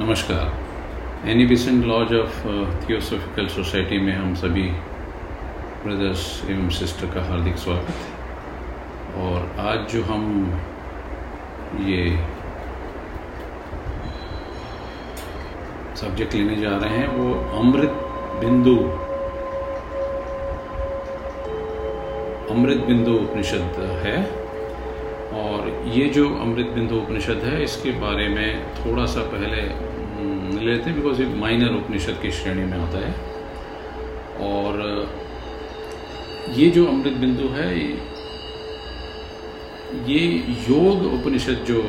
नमस्कार। Annie Besant lodge of theosophical society में हम सभी ब्रदर्स एवं सिस्टर का हार्दिक स्वागत है। और आज जो हम ये सब्जेक्ट लेने जा रहे हैं, वो अमृत बिंदु। अमृत बिंदु उपनिषद है। और ये जो अमृत बिंदु उपनिषद है, इसके बारे में थोड़ा सा पहले लेते हैं बिकॉज़ ये माइनर उपनिषद की श्रेणी में आता है। और ये जो अमृत बिंदु है, ये योग उपनिषद जो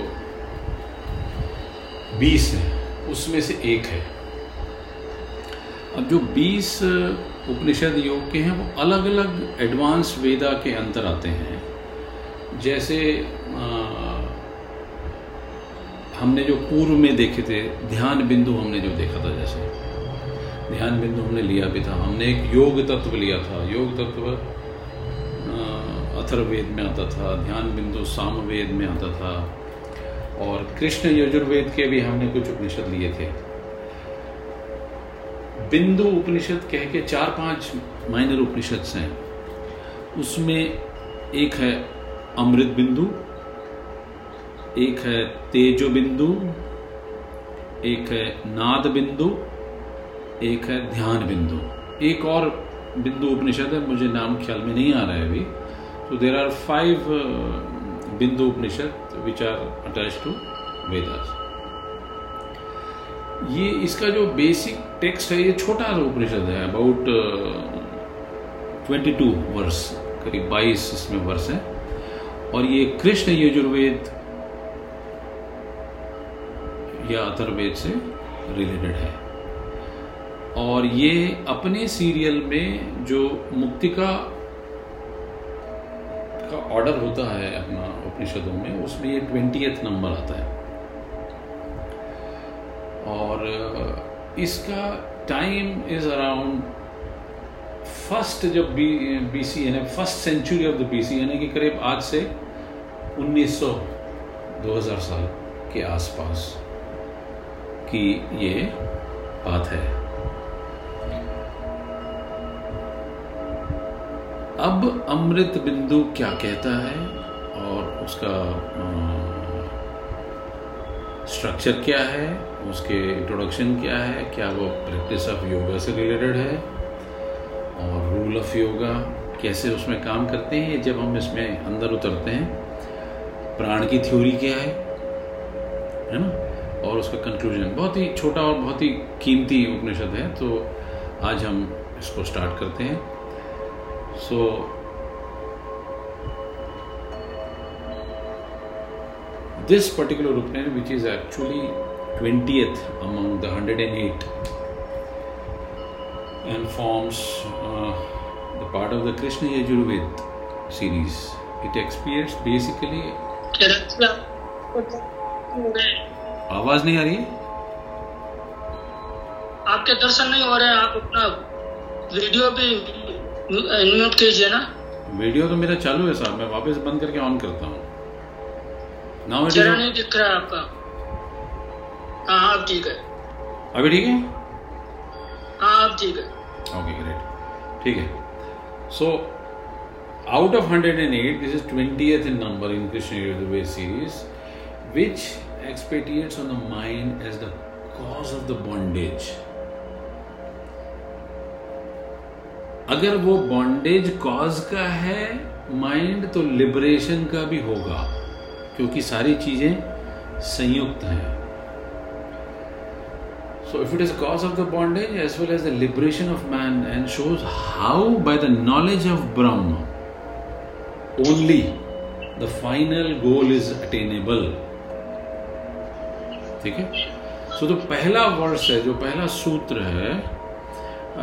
20 है, उसमें से एक है। अब जो 20 उपनिषद योग के हैं, वो अलग अलग एडवांस वेदा के अंतर आते हैं। जैसे आ, हमने जो पूर्व में देखे थे ध्यान बिंदु हमने जो देखा था जैसे। ध्यान बिंदु हमने लिया भी था। हमने एक योग तत्व लिया था। योग तत्व अथर्वेद में आता था ध्यान बिंदु सामवेद में आता था और कृष्ण यजुर्वेद के भी हमने कुछ उपनिषद लिए थे। बिंदु उपनिषद कह के चार पाँच माइनर उपनिषद हैं। उसमें एक है अमृत बिंदु, एक है तेजो बिंदु, एक है नाद बिंदु, एक है ध्यान बिंदु। एक और बिंदु उपनिषद है, मुझे नाम ख्याल में नहीं आ रहा है अभी। तो देर आर फाइव बिंदु Upanishad which are attach to Vedas ये इसका जो बेसिक टेक्स्ट है, ये छोटा उपनिषद है अबाउट ट्वेंटी टू वर्ष करीब बाईस इसमें वर्ष है। और ये कृष्ण यजुर्वेद या अथर्वेद से रिलेटेड है। और ये अपने सीरियल में जो मुक्तिका का ऑर्डर होता है अपना उपनिषदों में, उसमें ये ट्वेंटियथ नंबर आता है। और इसका टाइम इज़ अराउंड फ़र्स्ट जब बी बी सी यानी first century of the B C यानी कि करीब आज से 1900 2000 साल के आसपास की ये बात है। अब अमृत बिंदु क्या कहता है और उसका स्ट्रक्चर क्या है, उसके इंट्रोडक्शन क्या है, क्या वो प्रैक्टिस ऑफ़ योगा से रिलेटेड है और रूल ऑफ़ योगा कैसे उसमें काम करते हैं, जब हम इसमें अंदर उतरते हैं प्राण की थ्योरी क्या है? है ना? और उसका कंक्लूजन बहुत ही छोटा और बहुत ही कीमती उपनिषद है तो आज हम इसको स्टार्ट करते हैं। So this particular Upanayana which is actually twentieth among the hundred and eight forms uh, the part of the Krishna Yajurved series. It expiates basically आवाज़ नहीं आ रही आपके दर्शन नहीं हो रहे हैं आप अपना वीडियो भी म्यूट कीजिए ना। वीडियो तो मेरा चालू है साहब मैं वापस बंद करके ऑन करता हूँ। नाउ चेहरा नहीं दिख रहा है आपका। हाँ हाँ अब ठीक है। अभी ठीक है? हाँ अब ठीक है। ओके ग्रेट ठीक है। सो out of 108 this is 20th in number in krishna yajurveda series which expatiates on the mind as the cause of the bondage अगर वो बॉन्डेज कॉज का है माइंड तो लिबरेशन का भी होगा क्योंकि सारी चीज़ें संयुक्त हैं if it is a cause of the bondage as well as the liberation of man, and shows how by the knowledge of Brahma, only the final goal is attainable. ठीक है? सो जो पहला वर्ष है जो पहला सूत्र है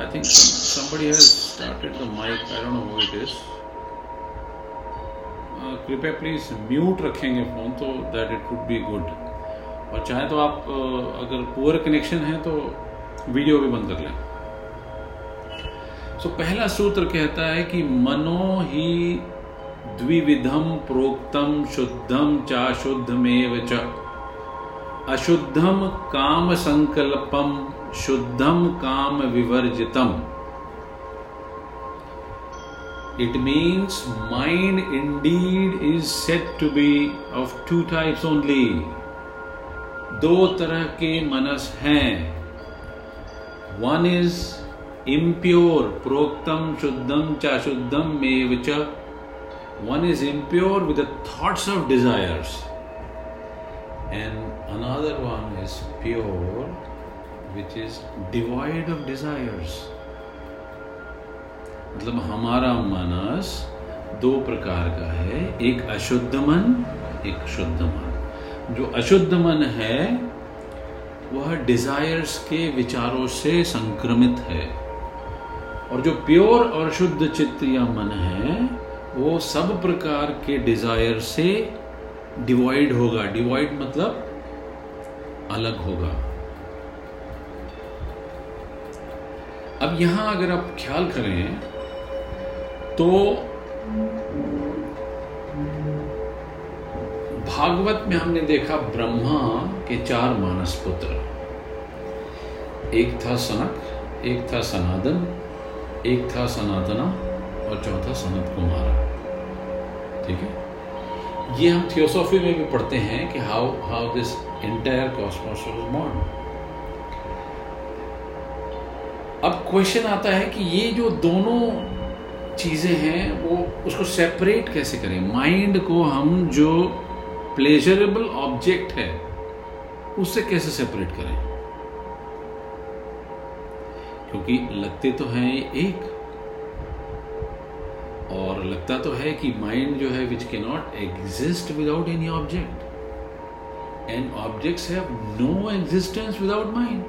I think somebody has started the mic i don't know who it is. Uh, कृपया प्लीज़ म्यूट रखेंगे फ़ोन तो that it would be good और चाहे तो आप अगर पुअर कनेक्शन है तो वीडियो भी बंद कर लें। सो so, पहला सूत्र कहता है कि मनो ही द्विविधम प्रोक्तम शुद्धम चा शुद्धमेव च। संकल्पम शुद्धम काम विवर्जितम It means mind indeed is said to be of two types only. दो तरह के मनस हैं। वन इज़ इम्प्योर प्रोक्तम शुद्धम च। शुद्धम में च one is impure with thoughts of desires and another one is pure which is divide of desires मतलब हमारा मनस दो प्रकार का है, एक अशुद्ध मन, एक शुद्ध मन। जो अशुद्ध मन है, वह डिजायर्स के विचारों से संक्रमित है। और जो प्योर और शुद्ध चित्त या मन है वो सब प्रकार के डिज़ायर से डिवाइड होगा। डिवाइड मतलब अलग होगा। अब यहाँ अगर आप ख्याल करें तो भागवत में हमने देखा ब्रह्मा के चार मानस पुत्र एक था सनक, एक था सनातन, एक था सनातना और चौथा सनत कुमार। ठीक है? ये हम थियोसॉफी में भी पढ़ते हैं कि how how this entire cosmos was born अब क्वेश्चन आता है कि ये जो दोनों चीज़ें हैं, वो उसको सेपरेट कैसे करें? माइंड को हम जो प्लेजरेबल ऑब्जेक्ट है, उससे कैसे सेपरेट करें? क्योंकि लगते तो हैं एक लगता तो है कि माइंड जो है which can not exist without any object and object have no existence without mind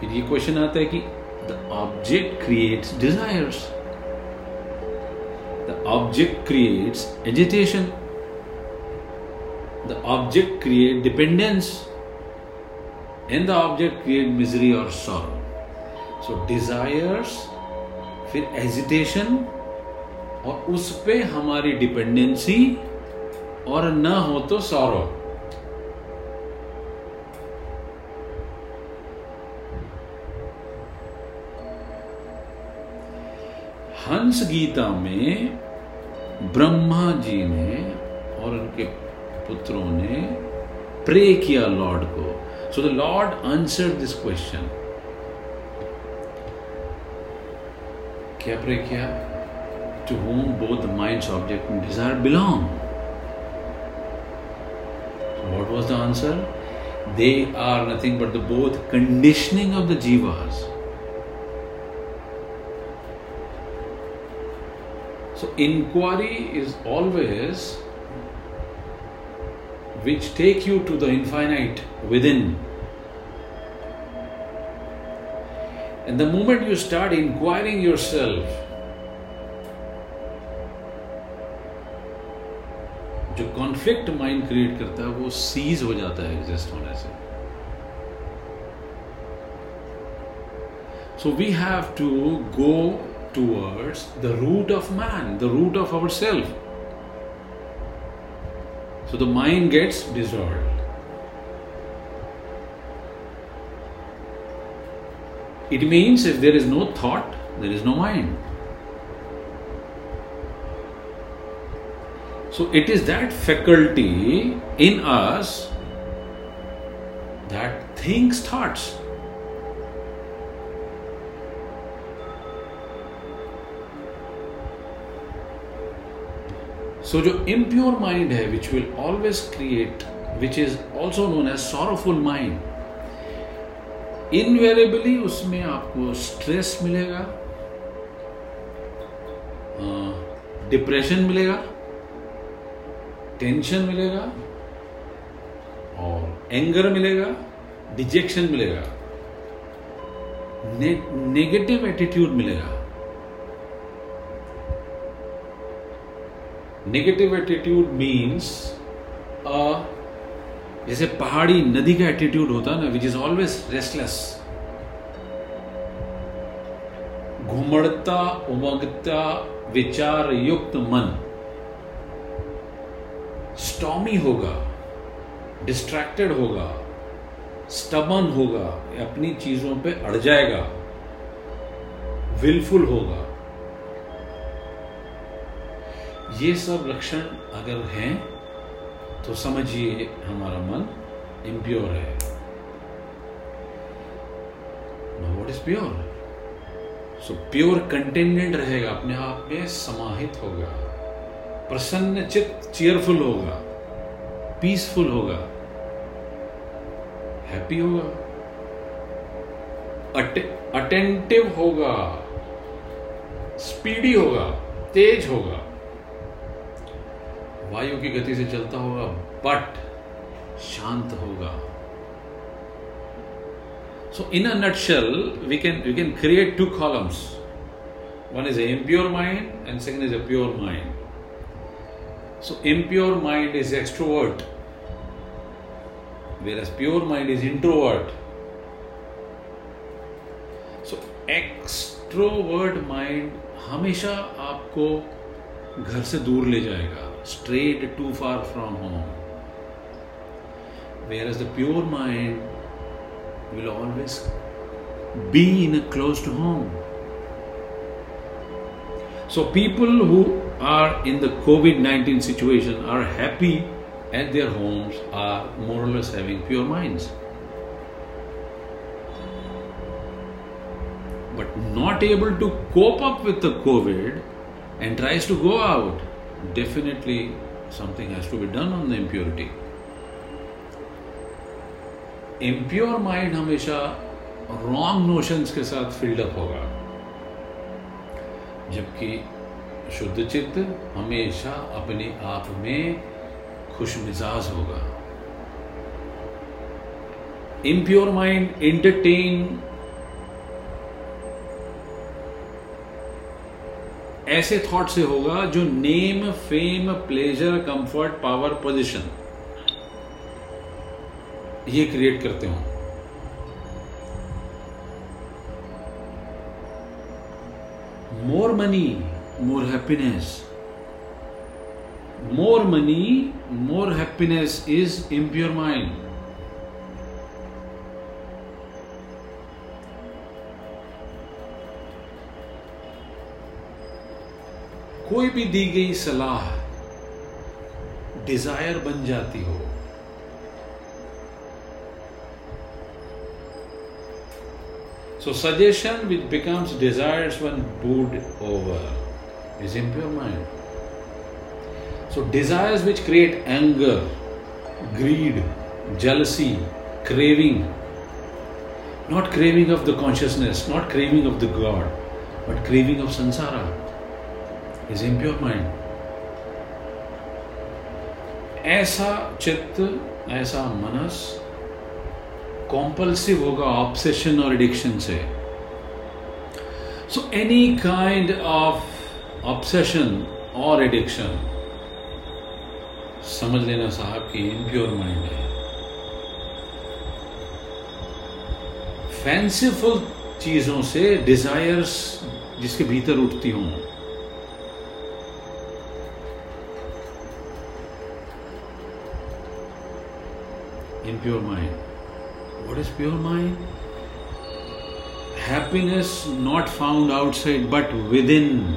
फिर ये क्वेश्चन आता है कि the object creates desire the object creates agitation the object create dependence and the object create misery और sorrow So desires, फिर agitation और उस पे हमारी डिपेंडेंसी और न हो तो सौरव हंस गीता में ब्रह्मा जी ने और उनके पुत्रों ने प्रे किया लॉर्ड को. So the lord answer this question क्या प्रे किया? To whom both the mind object and desire belong what was the answer they are nothing but the both conditioning of the jivas So, inquiry is always which take you to the infinite within. And the moment you start inquiring yourself, जो conflict mind create करता है वो cease हो जाता है exist होने से। So we have to go towards the root of man the root of our self so the mind gets dissolve It means if there is no thought, there is no mind. So it is that faculty in us that thinks thoughts. So जो impure mind which will always create, which is also known as sorrowful mind. Invariably उसमें आपको stress मिलेगा depression मिलेगा tension मिलेगा, और anger मिलेगा dejection मिलेगा। Negative attitude मिलेगा। नेगेटिव एटीट्यूड मीन्स जैसे पहाड़ी नदी का एटीट्यूड होता है ना विच इज़ ऑलवेज रेस्टलेस घुमड़ता, उमगता, विचार युक्त मन स्टॉमी होगा डिस्ट्रैक्टेड होगा स्टबन होगा, अपनी चीज़ों पे अड़ जाएगा विलफुल होगा। ये सब लक्षण अगर हैं तो समझिए हमारा मन इम्प्योर है। What is pure so pure contentment रहेगा, अपने आप में समाहित होगा। प्रसन्न चित्त चेयरफुल होगा। पीसफुल होगा। हैप्पी होगा। अटेंटिव होगा। स्पीडी होगा। तेज होगा। वायु की गति से चलता होगा बट शांत होगा। So in a nutshell we can we can create two columns one is impure mind and second is a pure mind so impure mind is extrovert whereas pure mind is introvert so extrovert mind हमेशा आपको घर से दूर ले जाएगा। Strayed too far from home. Whereas the pure mind will always be in a closed home. So people who are in the COVID 19 situation are happy at their homes, are more or less having pure minds. But not able to cope up with the COVID and tries to go out, definitely something has to be done on the impurity. Impure mind हमेशा wrong notions के साथ field होगा जबकि शुद्ध चित्त हमेशा अपने आप में खुश मिजाज होगा इम्प्योर माइंड एंटरटेन ऐसे थॉट से होगा जो name fame pleasure comfort power position ये क्रिएट करते हो। More money more happiness more money more happiness is impure mind कोई भी दी गई सलाह डिज़ायर बन जाती हो so suggestion which becomes desire one brood over is impure mind so desire which create anger greed jealousy craving not craving of the consciousness not craving of the God but craving of samsara is impure mind ऐसा चित्त, ऐसा मनस compulsive होगा obsession और addiction से। So any kind of obsession और addiction समझ लेना साहब की इम्प्योर माइंड है। फैंसीफुल चीज़ों से डिजायर्स जिसके भीतर उठती हों। Impure mind. What is pure mind? Happiness not found outside but within.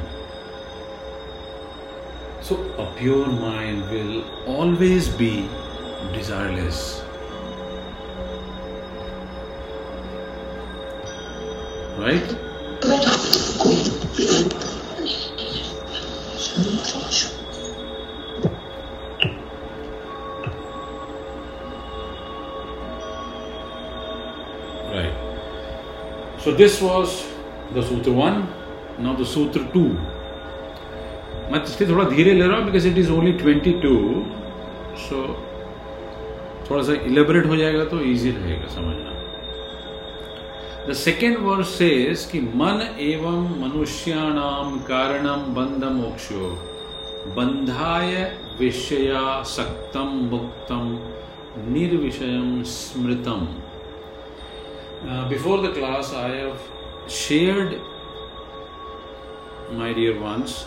So, a pure mind will always be desireless. Right? This was the Sutra 1, now the Sutra 2. मैं इसलिए थोड़ा धीरे ले रहा हूँ because it is only 22 so थोड़ा सा elaborate हो जाएगा तो इजी रहेगा समझना द सेकेंड वर्स सेज कि मन एवं मनुष्याणाम कारणम बंध मोक्षो बंधाय विषया सक्तम मुक्तम निर्विषयम स्मृतम Uh, before the class, I have shared, my dear ones,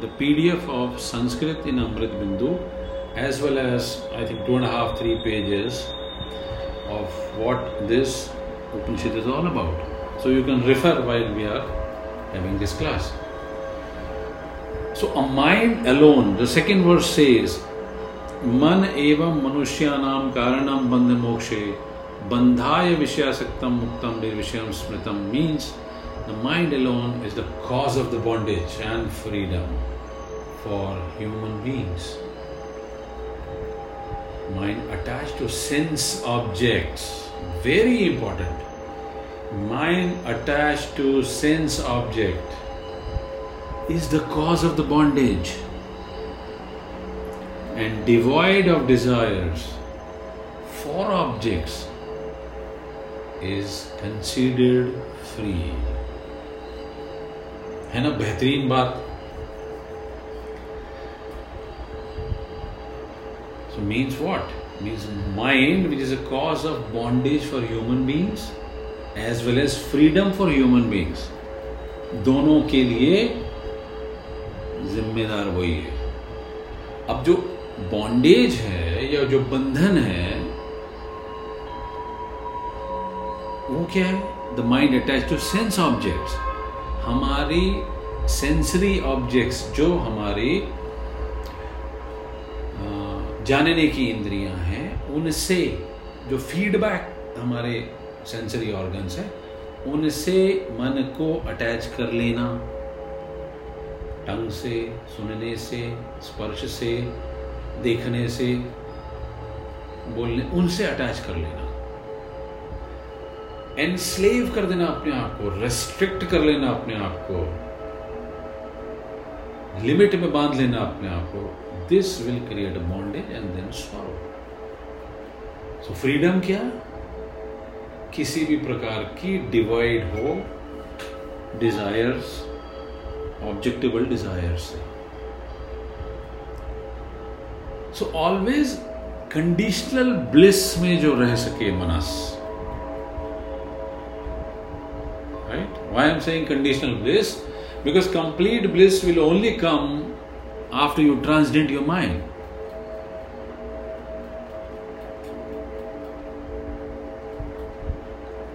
the PDF of Sanskrit in Amrit Bindu as well as I think two and a half, three pages of what this Upanishad is all about. So you can refer while we are having this class. So a mind alone, the second verse says, मन एवं मनुष्यानाम कारणम बंध मोक्षे Bandhaya vishyasaktam Muktam Nirvishayam Smritam means the mind alone is the cause of the bondage and freedom for human beings. Mind attached to sense objects, very important. Mind attached to sense object is the cause of the bondage and devoid of desires for objects is considered free है ना बेहतरीन बात so means what means mind which is a cause of bondage for human beings as well as freedom for human beings दोनों के लिए जिम्मेदार वही है अब जो बॉन्डेज है या जो बंधन है वो क्या है। The mind attach to sense objects हमारी सेंसरी ऑब्जेक्ट्स जो हमारी जानने की इंद्रियाँ हैं, उनसे जो फीडबैक हमारे सेंसरी ऑर्गन्स है, उनसे मन को अटैच कर लेना। टंग से, सुनने से, स्पर्श से, देखने से, बोलने, उनसे अटैच कर लेना। एनस्लेव कर देना अपने आप को रेस्ट्रिक्ट कर लेना अपने आप को लिमिट में बाँध लेना अपने आप को this will create a bondage and then sorrow so freedom क्या? किसी भी प्रकार की डिवाइड हो डिजायर्स ऑब्जेक्टिबल डिजायर्स से। सो ऑलवेज कंडीशनल ब्लिस में जो रह सके मनस। Why am saying conditional bliss because complete bliss will only come after you transcend your mind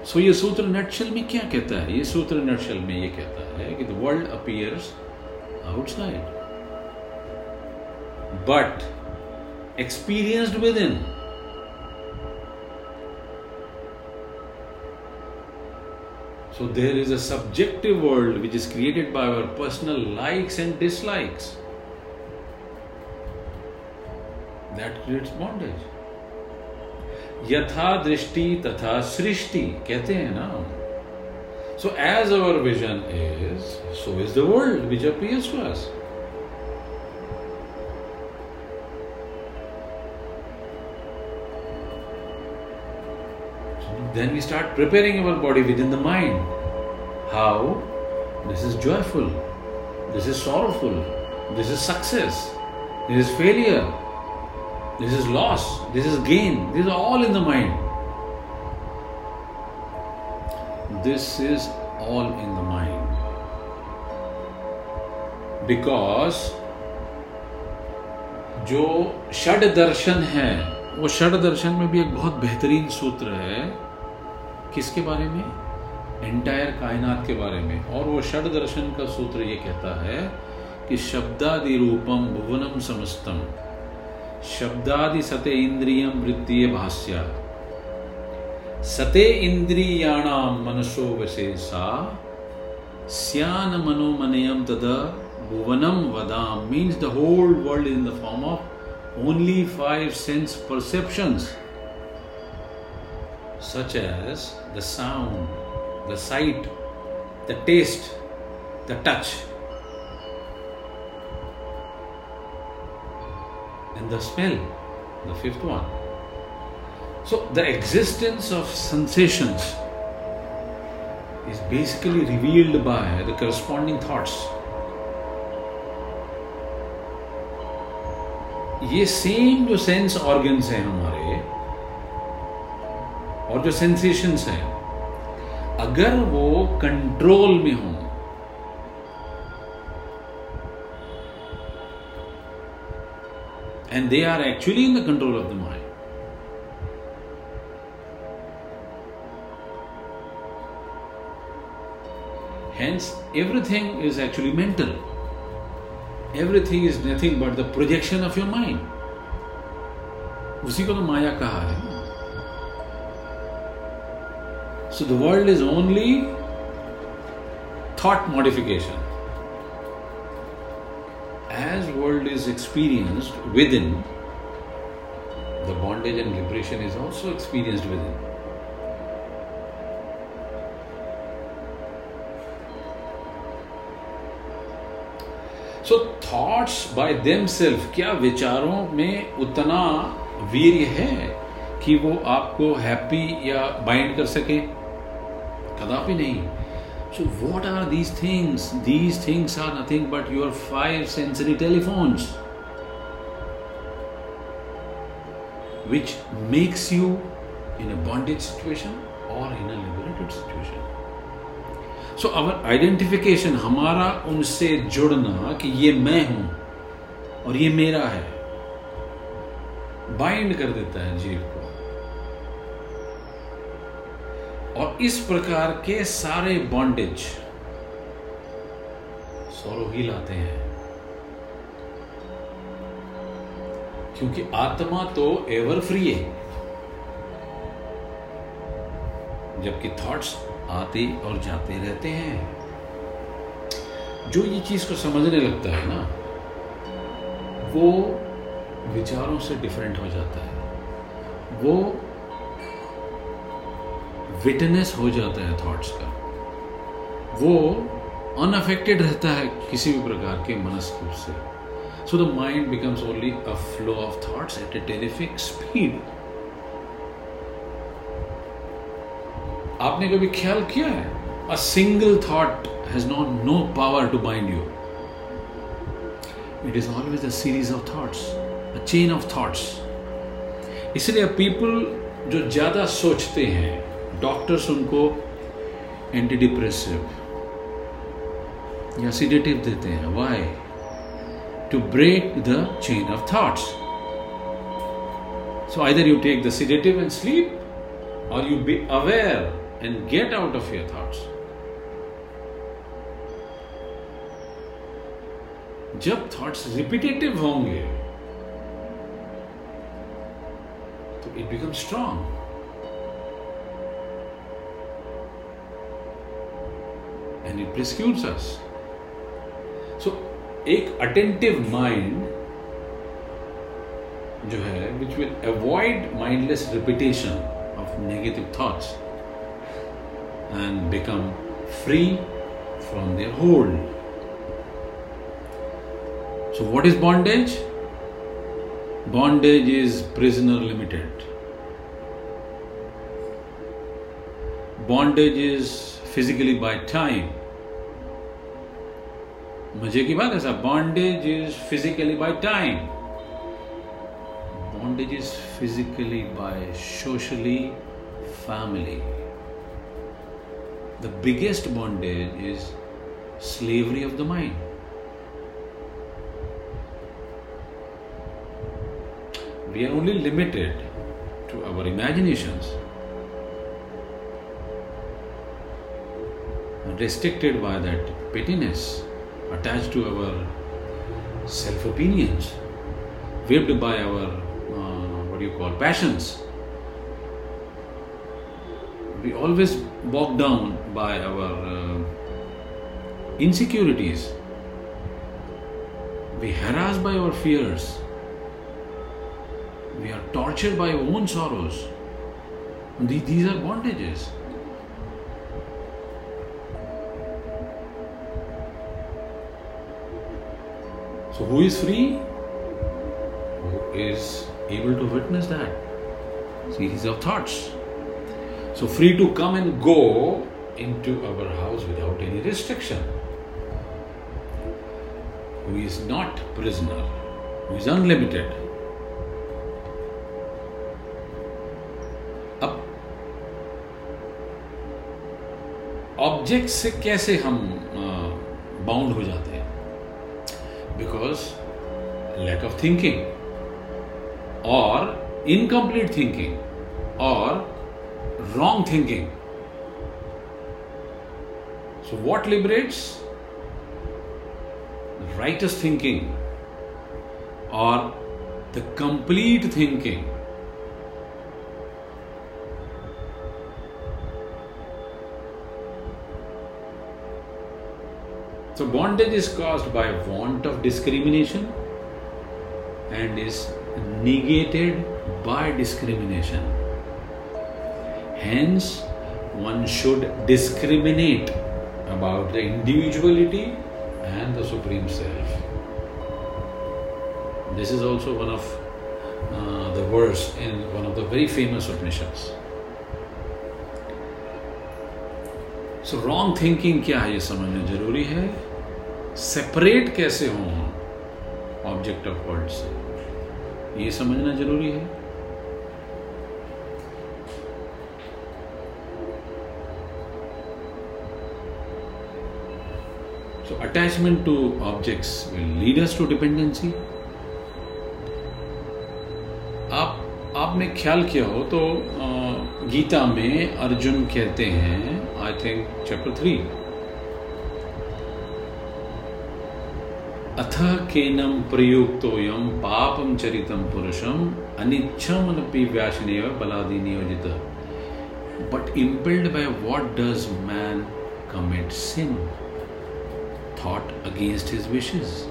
so ये सूत्र नटशल में क्या कहता है? ये सूत्र नटशल में ये कहता है कि the world appears outside but experienced with within. So there is a subjective world which is created by our personal likes and dislikes. That creates bondage. यथा दृष्टि तथा सृष्टि कहते हैं ना So as our vision is, so is the world which appears to us. Then we start preparing our body within the mind. How? This is joyful. This is sorrowful. This is success. This is failure. This is loss. This is gain. This is all in the mind. This is all in the mind. Because जो षड दर्शन है वो षड दर्शन में भी एक बहुत बेहतरीन सूत्र है। किसके बारे में? एंटायर कायनात के बारे में। और वो षड दर्शन का सूत्र ये कहता है कि शब्दादि रूपम भुवनम समस्तम शब्दादि सते इंद्रियम वृत्तीय भाष्य। सते इंद्रियाणाम मनसो वशेषा। स्यान मनोमनयम तद भुवनम वदाम। Means the whole world in the form of only five sense perceptions, such as the sound, the sight, the taste, the touch, and the smell, the fifth one. So, the existence of sensations is basically revealed by the corresponding thoughts. ये same जो sense organs हैं हमारे, और जो sensations हैं, अगर वो control में हो and they are actually in the control of the mind hence everything is actually mental everything is nothing but the projection of your mind उसी को तो माया कहा है। So the world is only thought modification as world is experienced within the bondage and liberation is also experienced within so thoughts by them self क्या विचारों में उतना वीर है कि वो आपको हैप्पी या बाइंड कर सके? कदापि नहीं। So what are these things these things are nothing but your five sensory telephones which makes you in a bondage situation or in a liberated situation. So our identification हमारा उनसे जुड़ना कि ये मैं हूँ और ये मेरा है बाइंड कर देता है जीव को। और इस प्रकार के सारे बॉन्डेज सौरव ही लाते हैं। क्योंकि आत्मा तो एवर फ्री है। जबकि थॉट्स आते और जाते रहते हैं। जो ये चीज़ को समझने लगता है ना, वो विचारों से डिफरेंट हो जाता है। वो विटनेस हो जाता है थॉट्स का। वो अनअफेक्टेड रहता है किसी भी प्रकार के मनस्क से। So the mind becomes only a flow of thoughts at a terrific speed आपने कभी ख्याल किया है? A single thought has not no power to bind you it is always a series of thoughts a chain of thoughts इसलिए people जो ज़्यादा सोचते हैं डॉक्टर्स उनको एंटी डिप्रेसिव या सीडेटिव देते हैं. Why to break the chain of thoughts so either you take the sedative and sleep, or you be aware and get out of your thoughts. जब थॉट्स रिपीटेटिव होंगे तो it become strong and it persecutes us so एक attentive mind जो है which will avoid mindless repetition of negative thoughts and become free from their hold. So, what is bondage? Bondage is prisoner limited. Bondage is physically by time. मजे की बात है sir bondage is physically by time bondage is physically by socially family the biggest bondage is slavery of the mind. We are only limited to our imaginations, restricted by that pettiness, attached to our self opinions, whipped by our uh, what do you call passions we always bogged down by our uh, insecurities. We harassed by our fears. We are tortured by our own sorrows. These are bondages. So, who is free? Who is able to witness that? See, are thoughts. So, free to come and go into our house without any restriction. Who is not prisoner, who is unlimited. अब object से कैसे हम bound हो जाते हैं because lack of thinking or incomplete thinking or wrong thinking. So, what liberates? Righteous thinking or the complete thinking. So, bondage is caused by want of discrimination and is negated by discrimination. Hence, one should discriminate about the individuality and the Supreme Self. This is also one of uh, the verse in one of the very famous Upanishads. So wrong thinking क्या है ये समझना ज़रूरी है separate कैसे हो object of world से ये समझना ज़रूरी है attachment to objects will lead us to dependency. आप, आपने ख्याल किया हो तो गीता में अर्जुन कहते हैं आई थिंक चैप्टर थ्री अथ केनम प्रयुक्तोयम पापम चरितम पुरुषम अनिच्छम व्यासने बलादि नियोजित but impelled by what does man commit sin thought against his wishes.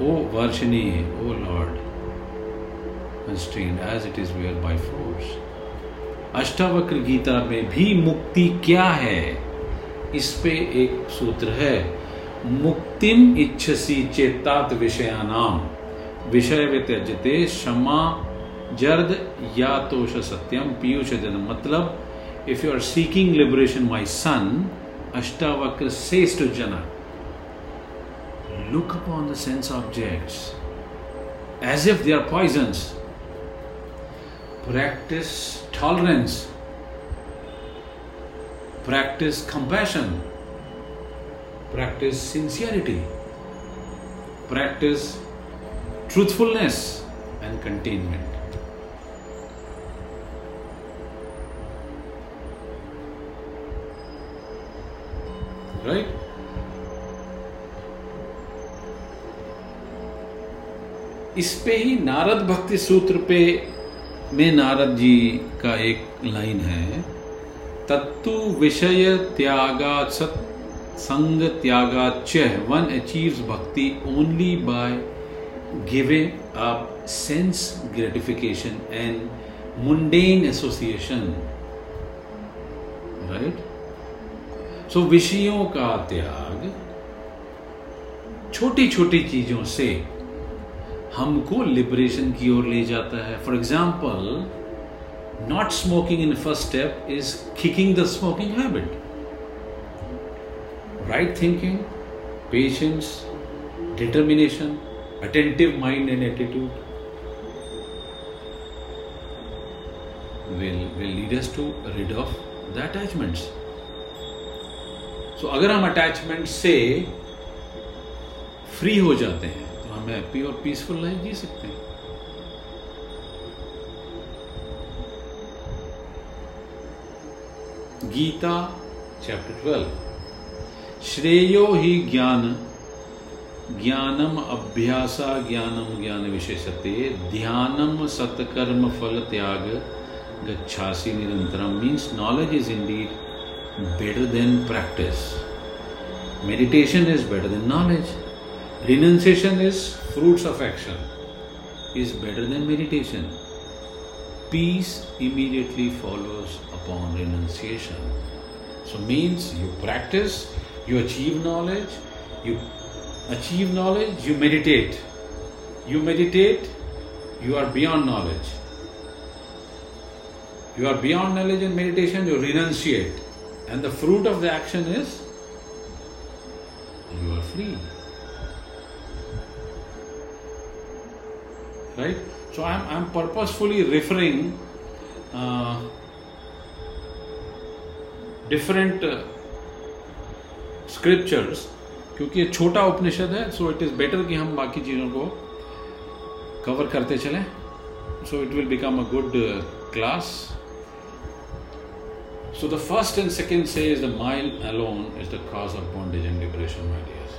O Varshini, O Lord, constrained as it is where by force. Ashtavakra Gita में भी मुक्ति क्या है इस पे एक सूत्र है मुक्तिम इच्छसी चेतात विषयानाम विषय व्यत्यजते क्षमा जर्द या तोष सत्यम पीयूष जन मतलब if you are seeking liberation my son Ashtavakra says to Jana, look upon the sense objects as if they are poisons. Practice tolerance. Practice compassion. Practice sincerity. Practice truthfulness and containment. Right इस पे ही नारद भक्ति सूत्र पे में नारद जी का एक line है। तत्तु विषय त्यागा संग त्यागा च वन अचीव्स भक्ति only by giving up sense gratification and mundane association right so विषयों का त्याग छोटी छोटी चीज़ों से हमको लिबरेशन की ओर ले जाता है। For example not smoking in first step is kicking the smoking habit right thinking patience determination attentive mind and attitude will will lead us to rid of the attachments. So so, अगर हम attachment से free हो जाते हैं तो हम happy और peaceful life जी सकते हैं। गीता चैप्टर ट्वेल्व श्रेयो ही ज्ञान ज्ञानम अभ्यासा ज्ञानम ज्ञान विशेषते ध्यानम सत्कर्म फल त्याग गच्छासी निरंतरम means knowledge is indeed better than practice. Meditation is better than knowledge. Renunciation is fruits of action, is better than meditation. Peace immediately follows upon renunciation. So, means you practice, you achieve knowledge, you achieve knowledge, you meditate. You meditate, you are beyond knowledge. You are beyond knowledge and meditation, you renunciate and the fruit of the action is you are free. Right? So I'm, I'm purposefully referring uh, different uh, scriptures क्योंकि ये छोटा उपनिषद है so it is better कि हम बाकी चीज़ों को कवर करते चलें so it will become a good uh, class. So the first and second says the mind alone is the cause of bondage and liberation, my dears.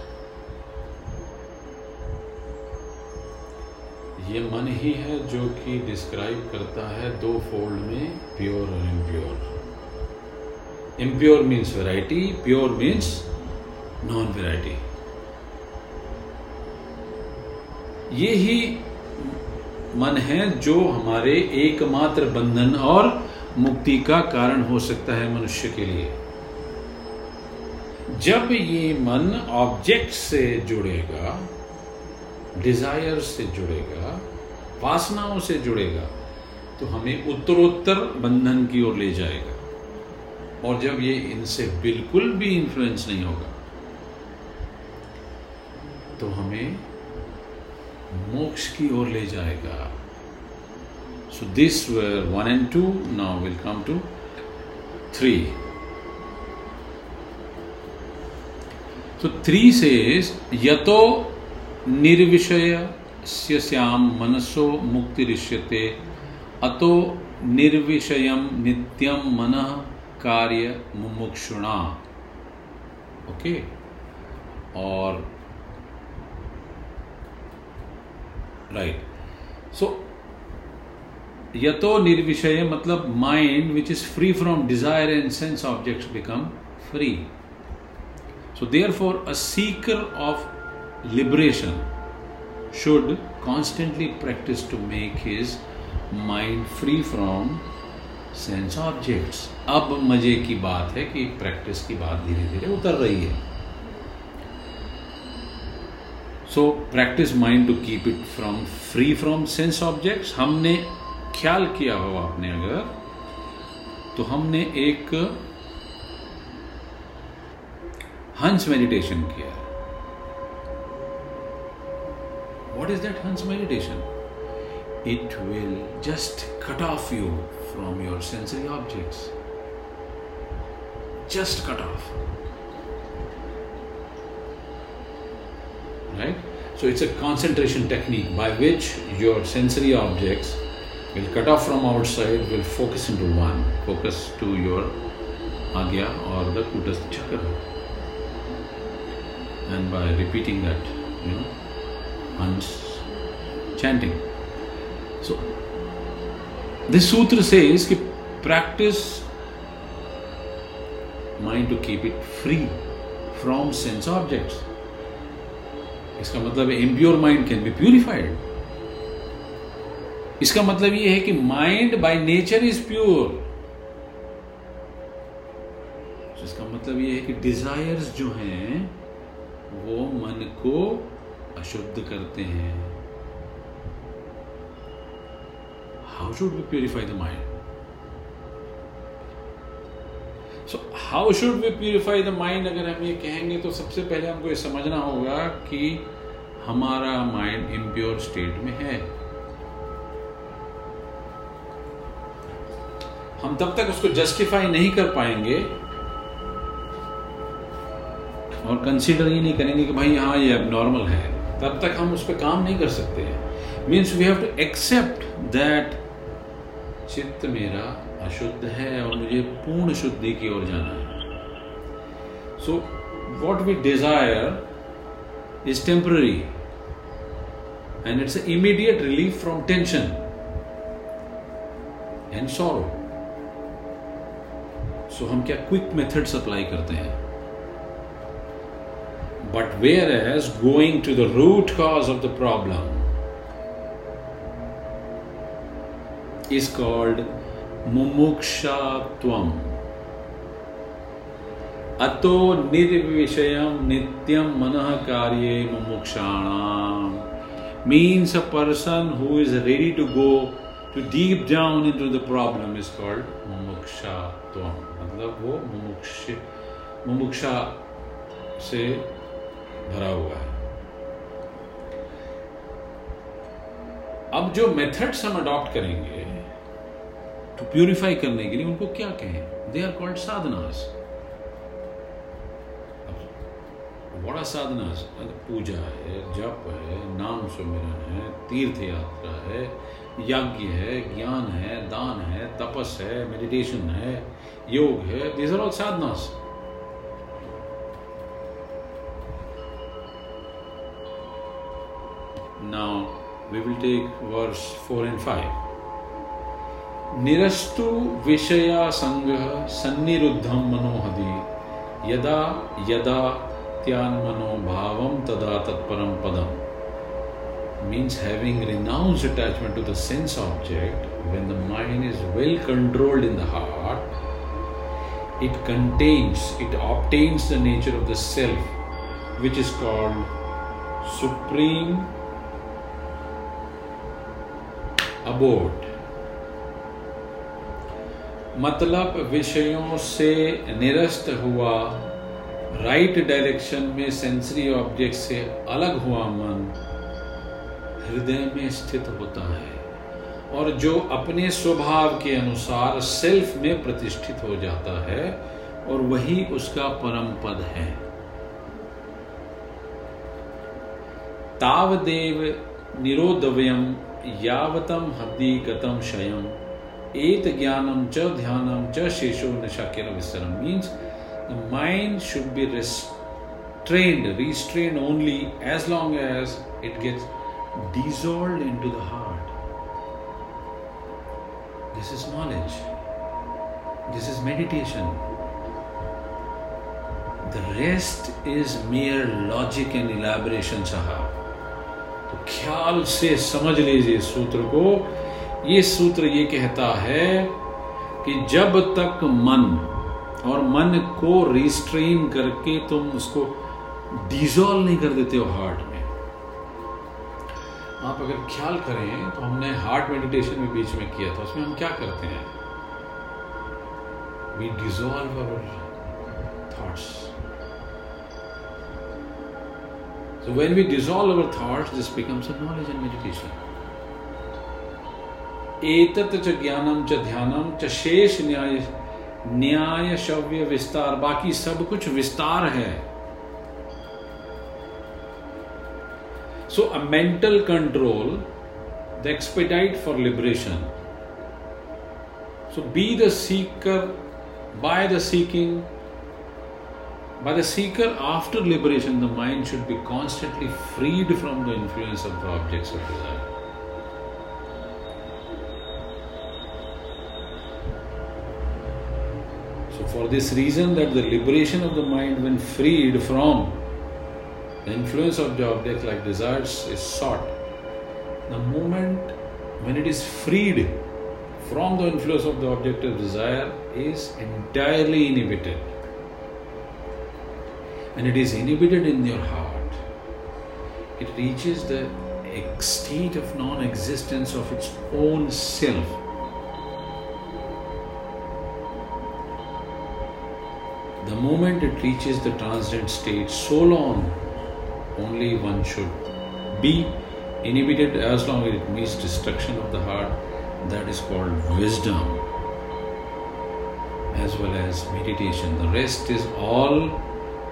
ये मन ही है जो कि डिस्क्राइब करता है दो फोल्ड में प्योर और impure impure means variety pure means non variety ये ही मन है जो हमारे एकमात्र बंधन और मुक्ति का कारण हो सकता है मनुष्य के लिए। जब ये मन ऑब्जेक्ट से जुड़ेगा डिज़ायर से जुड़ेगा, वासनाओं से जुड़ेगा तो हमें उत्तरोत्तर बंधन की ओर ले जाएगा। और जब ये इनसे बिल्कुल भी इन्फ्लुएंस नहीं होगा तो हमें मोक्ष की ओर ले जाएगा। So this where one and two now will come to three तो थ्री से यतो निर्विषय श्याम मनसो मुक्तिरिष्यते, अतो निर्विषय नित्यम मन कार्य मुमुक्षुणा ओके? और राइट सो यतो निर्विषय मतलब mind which is free from desire and sense objects become free so therefore a seeker of liberation should constantly practice to make his mind free from sense objects अब मज़े की बात है कि प्रैक्टिस की बात धीरे धीरे उतर रही है। So practice mind to keep it from free from sense objects हमने ख्याल किया हो आपने अगर तो हमने एक हंस मेडिटेशन किया वॉट इज़ दैट हंस meditation it will just cut off you from your sensory objects just cut off right? So, it's a concentration technique by which your sensory objects will cut off from outside will focus into one focus to your agya or the kutastha chakra and by repeating that you know and chanting so this sutra says ki practice mind to keep it free from sense objects इसका मतलब impure mind can be purified इसका मतलब यह है कि mind by nature is pure इसका मतलब यह है कि डिजायर्स जो हैं, वो मन को अशुद्ध करते हैं. How should we purify the mind so how should we purify the mind अगर हम ये कहेंगे तो सबसे पहले हमको ये समझना होगा कि हमारा माइंड इम्प्योर स्टेट में है. हम तब तक उसको जस्टिफाई नहीं कर पाएँगे और कंसीडर ही नहीं करेंगे कि भाई हाँ ये अब नॉर्मल है। तब तक हम उस पर काम नहीं कर सकते means we have to accept that चित्त मेरा अशुद्ध है और मुझे पूर्ण शुद्धि की ओर जाना है। So what we desire is temporary and it's immediate relief from tension and sorrow so हम क्या क्विक मेथड्स अप्लाई करते हैं? But whereas going to the root cause of the problem is called मुमुक्षात्वम अतो निर्विषय नित्यम मन कार्य मुमुक्षाणाम means a person who is ready to ready to go to deep down into the problem is called मुमुक्षात्वम। मतलब वो मुमुक्ष, मुमुक्षा से भरा हुआ है। अब जो मेथड्स हम अडॉप्ट करेंगे तो प्यूरिफाई करने के लिए उनको क्या कहें? दे आर कॉल्ड साधनास बड़ा साधना पूजा है, जप है, नाम सुमिरन है, तीर्थ यात्रा है यज्ञ है, ज्ञान है, दान है, तपस है मेडिटेशन है, योग है दिस आर ऑल साधनास Now, we will take verse 4 and 5. निरस्तु विषया संग सन्निरुद्धम मनोहदि यदा यदा त्यान्मनोभावम तदा तत्परम पदम means having renounced attachment to the sense object when the mind is well controlled in the heart it contains it obtains the nature of the self which is called supreme abode मतलब विषयों से निरस्त हुआ right direction में sensory object से अलग हुआ मन हृदय में स्थित होता है और जो अपने स्वभाव के अनुसार सेल्फ में प्रतिष्ठित हो जाता है और वही उसका परम पद है। तावदेव निरोधव्यम यावतम हद्दी गतम शयम एत ज्ञानम च ध्यानम च शेषो निशाक्य विस्तरम means the mind should be restrained, restrained only as long as it gets dissolved into the heart. This is knowledge. This is meditation. The rest is mere logic and elaboration साहब तो ख्याल से समझ लीजिए सूत्र को ये सूत्र ये कहता है कि जब तक मन और मन को रिस्ट्रेन करके तुम उसको डिजोल्व नहीं कर देते हो हार्ट आप अगर ख्याल करें तो हमने हार्ट मेडिटेशन में बीच में किया था। उसमें हम क्या करते हैं? We dissolve our thoughts So when we dissolve our thoughts, this becomes a knowledge and meditation. एतत च ज्ञानम च ध्यानम च शेष न्याय न्याय शव्य विस्तार। बाकी सब कुछ विस्तार है। So, a mental control, the expedite for liberation. So, be the seeker by the seeking. By the seeker after liberation, the mind should be constantly freed from the influence of the objects of desire. So, for this reason, that the liberation of the mind, when freed from the influence of the object like desires is sought. The moment when it is freed from the influence of the object of desire is entirely inhibited. And it is inhibited in your heart it reaches the state of non-existence of its own self. The moment it reaches the transient state, so long only one should be inhibited as long as it means destruction of the heart. That is called wisdom as well as meditation. The rest is all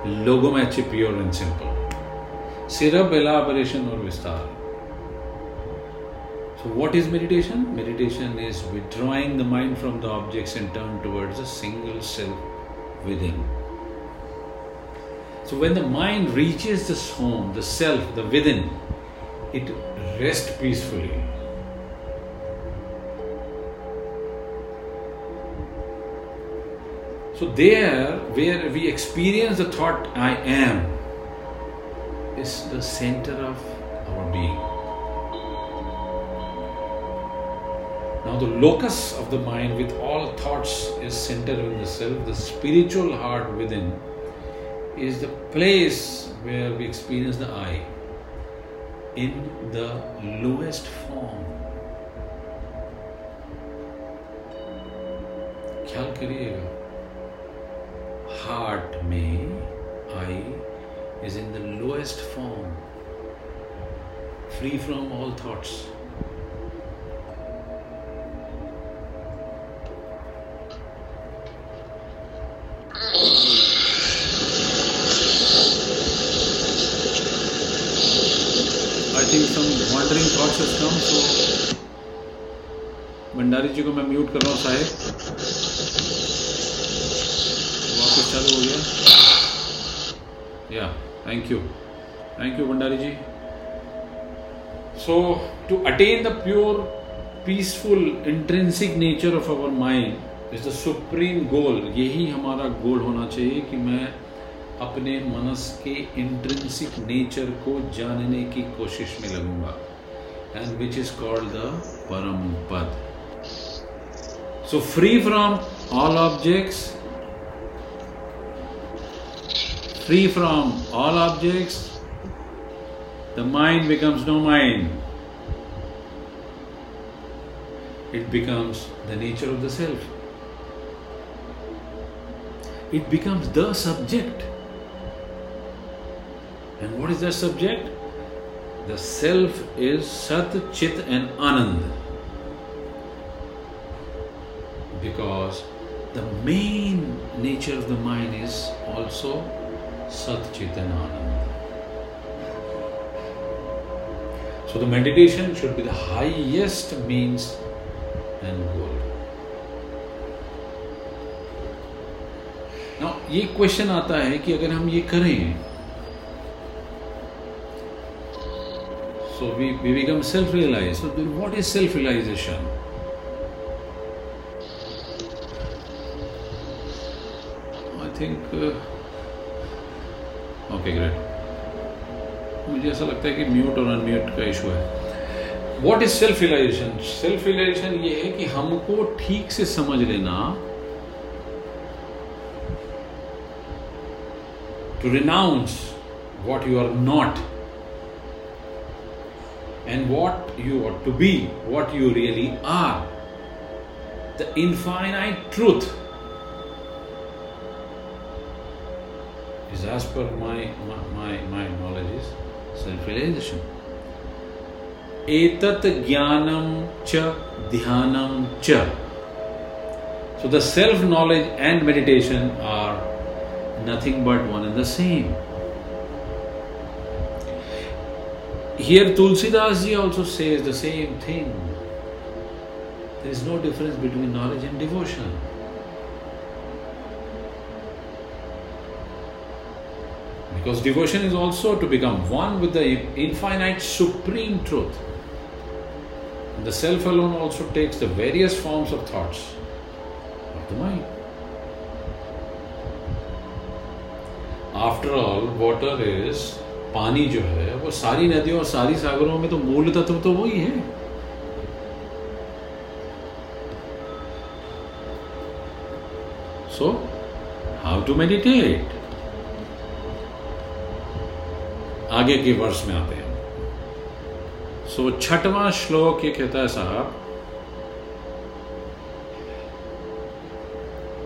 logomachi pure and simple. Sirab elaboration or vistar. So, what is meditation? Meditation is withdrawing the mind from the objects and turn towards a single self within. So when the mind reaches this home, the self, the within, it rests peacefully. So there, where we experience the thought I am, is the center of our being. Now, the locus of the mind with all thoughts is centered in the self. The spiritual heart within is the place where we experience the I in the lowest form. ख्याल करिएगा heart में I is in the lowest form, free from all thoughts. जी को मैं mute कर रहा हूँ साहेब। वापस चालू हो गया। Yeah thank you thank you Bhandari ji so to attain the pure peaceful intrinsic nature of our mind is the supreme goal यही हमारा गोल होना चाहिए कि मैं अपने मनस के इंट्रेंसिक नेचर को जानने की कोशिश में लगूँगा and which is called the परम पद So free from all objects, free from all objects, the mind becomes no mind. It becomes the nature of the self. It becomes the subject. And what is that subject? The self is Sat, Chit, and Anand. Because the main nature of the mind is also Sat, Chit, and So the meditation should be the highest means and goal. Now, ये question आता है कि अगर हम ये करें So we, we become self realized. So, then what is think okay great मुझे ऐसा लगता है कि म्यूट और अनम्यूट का इशू है। What is self realization self realization ये है कि हमको ठीक से समझ लेना to renounce what you are not and what you what to be what you really are the infinite truth as per my, my, my, my knowledge, is self realization. Etat jnanam cha dhyanam cha. So the self knowledge and meditation are nothing but one and the same. Here Tulsidas ji also says the same thing. There is no difference between knowledge and devotion. Because devotion is also to become one with the infinite supreme truth. And the self alone also takes the various forms of thoughts of the mind. After all, water is पानी जो है वो सारी नदियों और सारी सागरों में तो मूल तत्व तो वही है सो हाउ टू मेडिटेट आगे के वर्ष में आते हैं। सो so, छठवां श्लोक ये कहता है साहब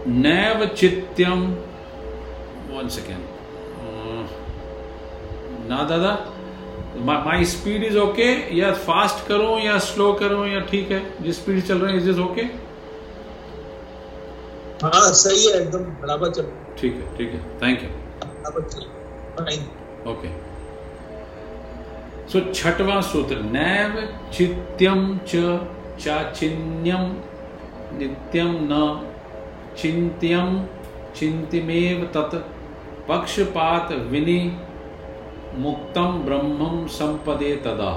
नैव चित्यम वन सेकेंड ना दादा माई स्पीड इज़ ओके या फास्ट करूँ या स्लो करूँ या ठीक है? जिस स्पीड चल रहे हैं इज़ इज़ ओके हाँ सही है एकदम बराबर चल ठीक है ठीक है थैंक यू ओके सो छठवां सूत्र नैव चित्यम च चाचिन्यम नित्यम न चिंत्यम चिंतिमेव तत् पक्षपात विनि मुक्तम ब्रह्मम संपदे तदा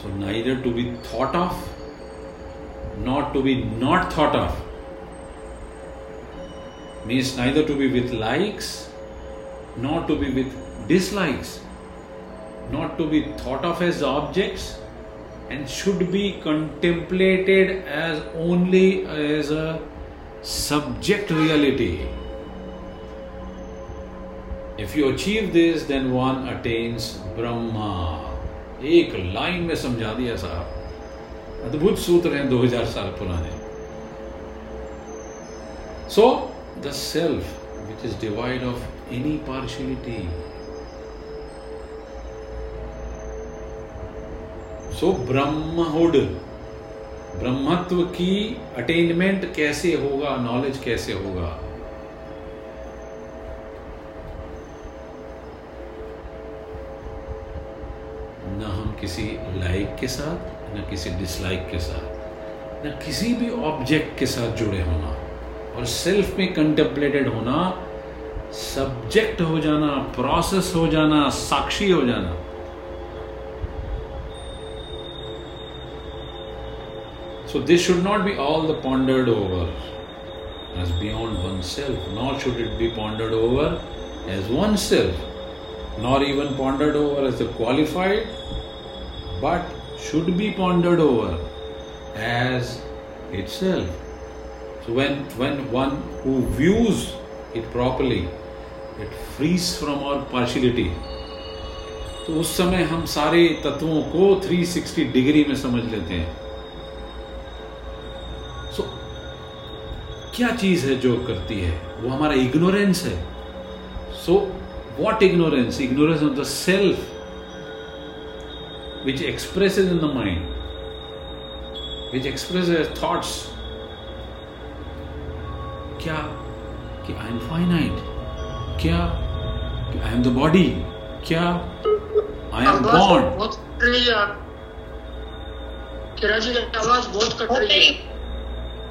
so neither to be thought of not to be not thought of, means neither to be with likes, nor to be with dislikes. not to be thought of as objects and should be contemplated as only as a subject reality if you achieve this then one attains brahma एक line में समझा दिया साहब अद्भुत सूत्र हैं 2000 साल पुराने so the self which is divide of any partiality so ब्रह्महुड ब्रह्मत्व की अटेनमेंट कैसे होगा नॉलेज कैसे होगा न किसी लाइक के साथ न किसी डिसलाइक के साथ न किसी भी ऑब्जेक्ट के साथ जुड़े होना और सेल्फ में कंटेम्पलेटेड होना सब्जेक्ट हो जाना प्रोसेस हो जाना साक्षी हो जाना So this should not be all the pondered over as beyond oneself, nor should it be pondered over as oneself, nor even pondered over as the qualified, but should be pondered over as itself. So when when one who views it properly, it frees from our partiality. तो उस समय हम सारे तत्वों को 360 degree में समझ लेते हैं क्या चीज़ है जो करती है? वो हमारा इग्नोरेंस है। So what ignorance ignorance of the self which express in the mind which express thoughts क्या? कि आई एम फाइनाइट क्या? कि आई एम द बॉडी क्या? आई एम बॉन्ड आवाज़ बहुत कट रही है।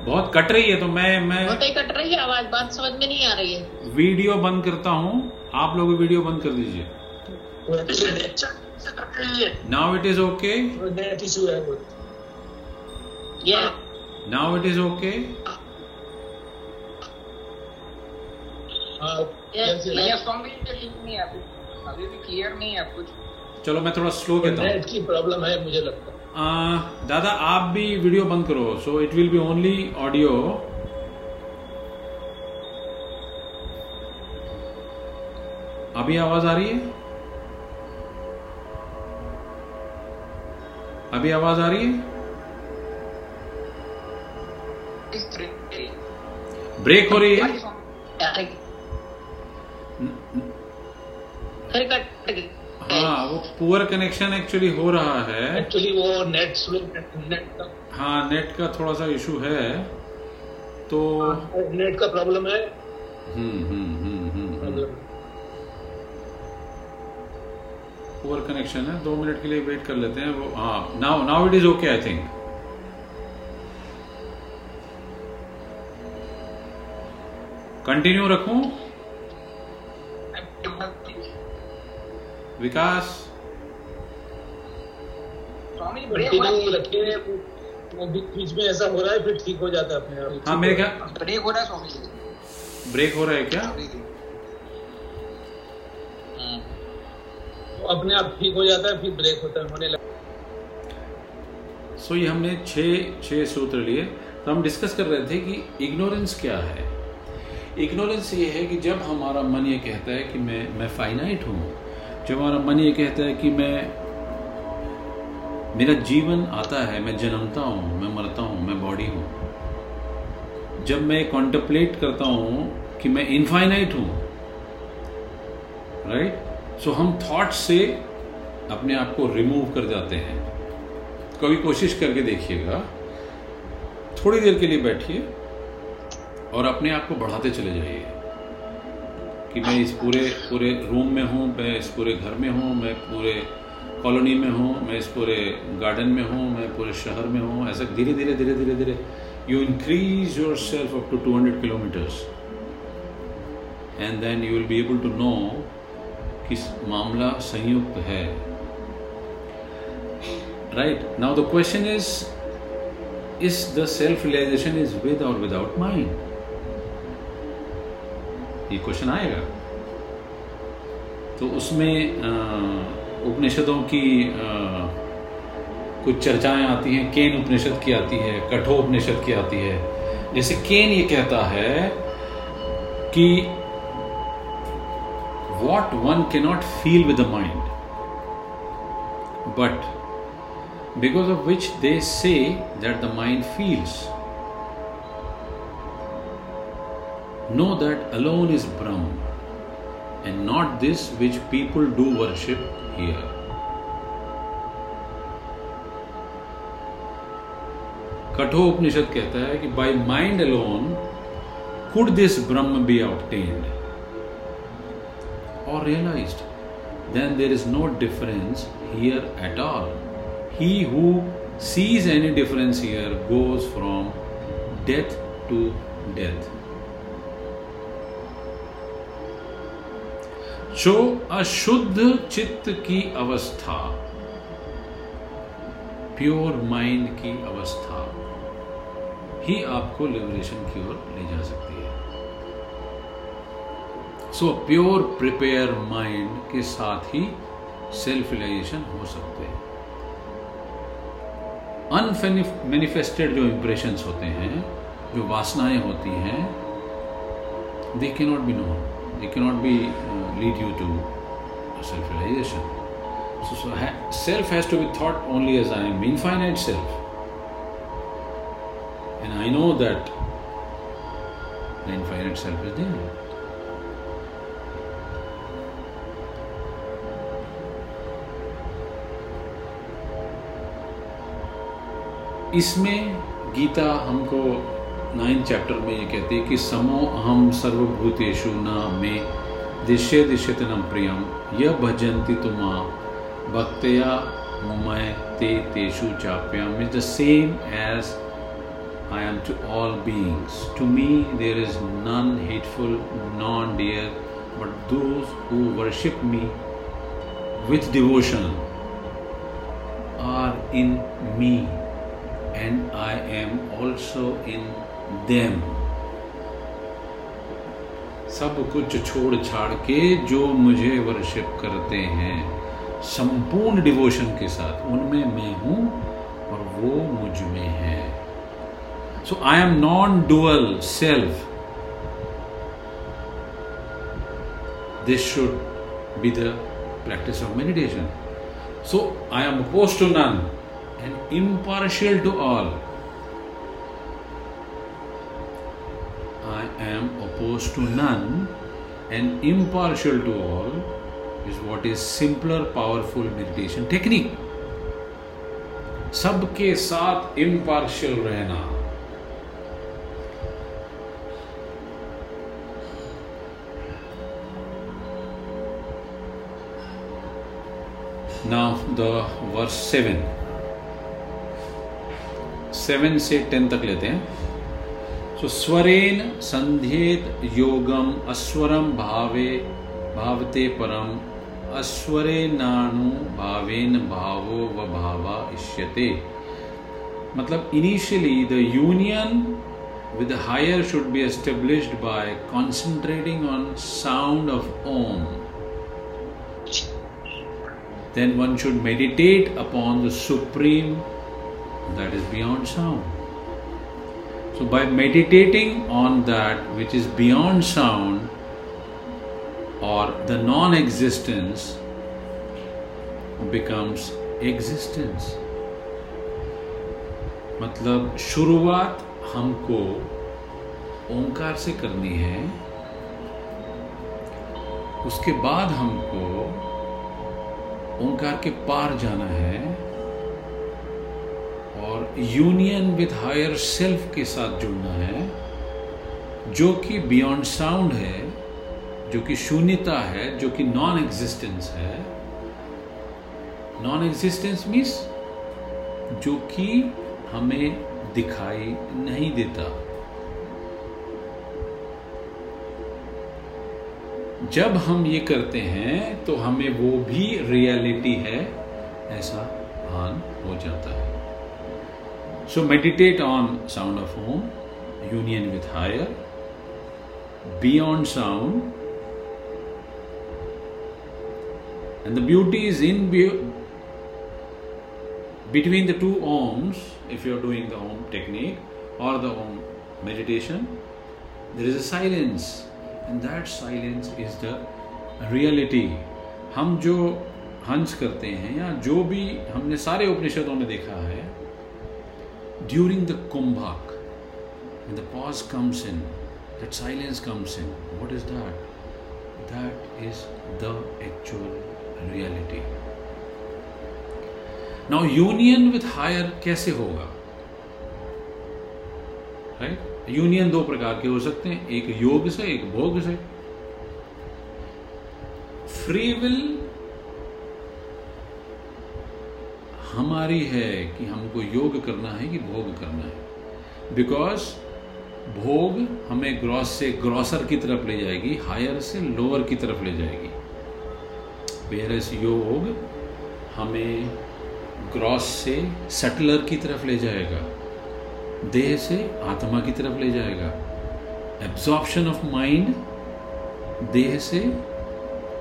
बहुत कट रही है तो मैं मैं बहुत ही कट रही है आवाज़ बात समझ में नहीं आ रही है। वीडियो बंद करता हूँ आप लोग वीडियो बंद कर दीजिए। Now it is okay now it is okay अभी भी क्लियर नहीं है कुछ। चलो मैं थोड़ा स्लो कहता हूँ। प्रॉब्लम है मुझे लगता है। दादा आप भी वीडियो बंद करो so it will be only audio अभी आवाज़ आ रही है अभी आवाज़ आ रही है ब्रेक हो रही है हाँ वो पुअर कनेक्शन एक्चुअली हो रहा है। एक्चुअली वो नेट स्लो नेट का। हाँ नेट का थोड़ा सा इशू है। तो नेट हाँ, का प्रॉब्लम है। हम्म हम्म हम्म हम्म पुअर कनेक्शन है। दो मिनट के लिए वेट कर लेते हैं। वो हाँ now now it is okay I think continue रखूँ? विकास। बीच में ऐसा हो रहा है फिर ठीक हो जाता है अपने आप। हाँ मेरे क्या ब्रेक हो रहा है स्वामी जी। ब्रेक हो रहा है क्या? तो अपने आप ठीक हो जाता है फिर ब्रेक होता है होने लगता सो ये हमने छह छह सूत्र लिए। तो हम डिस्कस कर रहे थे कि इग्नोरेंस क्या है। इग्नोरेंस ये है कि जब हमारा मन ये कहता है कि मैं मैं फाइनाइट हूँ जब हमारा मन ये कहता है कि मैं, मेरा जीवन आता है, मैं जन्मता हूँ, मैं मरता हूँ, मैं बॉडी हूँ। जब मैं कॉन्टम्पलेट करता हूँ कि मैं इनफाइनाइट हूँ राइट सो हम थॉट से अपने आप को रिमूव कर जाते हैं। कभी कोशिश करके देखिएगा, थोड़ी देर के लिए बैठिए और अपने आप को बढ़ाते चले जाइए। कि मैं इस पूरे पूरे रूम में हूँ, मैं इस पूरे घर में हूँ, मैं पूरे कॉलोनी में हूँ, मैं इस पूरे गार्डन में हूँ, मैं पूरे शहर में हूँ, ऐसा धीरे धीरे धीरे धीरे धीरे। You increase yourself up to two hundred kilometres and then you will be able to know कि मामला संयुक्त है। Right now the question is is the self realization is with और विदाउट माइंड ये क्वेश्चन आएगा। तो उसमें उपनिषदों की आ, कुछ चर्चाएँ आती हैं। केन उपनिषद की आती है कठोर उपनिषद की आती है। जैसे केन ये कहता है कि what one cannot feel with the mind but because of which they say that the mind Know that alone is Brahman and not this which people do worship here. कठोर उपनिषद कहता है कि by mind alone could this Brahma be obtained or realized, then there is no difference here at all. He who sees any difference here goes from death to death. जो अशुद्ध चित्त की अवस्था। Pure mind की अवस्था। ही आपको liberation की ओर ले जा सकती है। सो प्योर प्रिपेयर माइंड के साथ ही सेल्फ रियलाइजेशन हो सकते हैं। अनमेनिफेस्टेड जो इंप्रेशंस होते हैं, जो वासनाएँ होती हैं they cannot be known they cannot be uh, lead you to self-realization. So, so ha- self has to be thought only as I am infinite self. And I know that the infinite self is there. इसमें गीता हमको ninth chapter में ये कहती है कि समो अहम सर्वभूतेशु न मे दिश्य दिशे तम प्रियम यह भजंती तो माँ भक्तया मैं ते तेषु चाप्याम। Mean the same as I am to all beings to me there is non hateful non dear but those who worship me with devotion are in me and I am also in them सब कुछ छोड़ छाड़ के जो मुझे worship करते हैं, संपूर्ण डिवोशन के साथ, उनमें मैं हूँ और वो मुझमें है। So I am non dual self this should be the practice of meditation so I am opposed to none and impartial to all I am opposed to none and impartial to all is what is simpler, powerful meditation technique. सबके साथ impartial रहना Now the verse 7. 7 से 10 तक लेते हैं तो सो स्वरेन संध्येत योगम अस्वरम भावे, भावते परम, अस्वरे नाणु भावेन भावो व भावा इष्यते। मतलब initially the union with higher should be established by concentrating on sound of Om then one should meditate upon the supreme that is beyond sound So, by meditating on that which is beyond sound or the non existence becomes existence. मतलब शुरुआत हमको ओंकार से करनी है उसके बाद हमको ओंकार के पार जाना है और यूनियन विद हायर सेल्फ के साथ जुड़ना है, जो कि बियॉन्ड साउंड है, जो कि शून्यता है, जो कि नॉन एग्जिस्टेंस है। नॉन एग्जिस्टेंस मीन्स जो कि हमें दिखाई नहीं देता। जब हम ये करते हैं तो हमें वो भी रियलिटी है, ऐसा भान हो जाता है। So meditate on sound of Om union with higher beyond sound and the beauty is in between the two ohms, if you're doing the om technique or the om meditation, there is a silence. And that silence is the reality हम जो हंस करते हैं या जो भी हमने सारे उपनिषदों में देखा है during the kumbhak the pause comes in that silence comes in what is that that is the actual reality now union with higher कैसे होगा? राइट यूनियन दो प्रकार के हो सकते हैं, एक योग से, एक भोग से। फ्री विल हमारी है कि हमको योग करना है कि भोग करना है। बिकॉज़ भोग हमें ग्रॉस से ग्रॉसर की तरफ़ ले जाएगी हायर से लोअर की तरफ़ ले जाएगी। वेरस योग हमें ग्रॉस से सटलर की तरफ़ ले जाएगा। देह से आत्मा की तरफ़ ले जाएगा। एब्जॉर्प्शन ऑफ़ माइंड देह से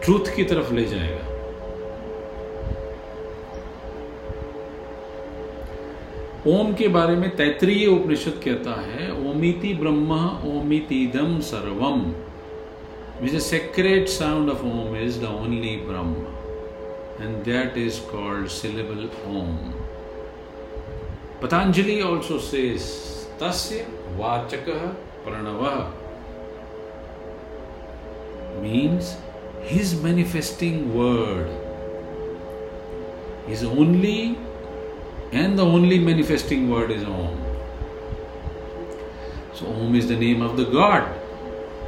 ट्रूथ की तरफ़ ले जाएगा। ओम के बारे में तैतरीय उपनिषद कहता है, ओमिति ब्रह्म, ओमितिदम सर्वम। Which the sacred sound of Om is the only Brahm and that is called syllable Om Patanjali also says तस्य वाचक Pranav. Means his manifesting word is only and the only manifesting word is Om. So, Om is the name of the God,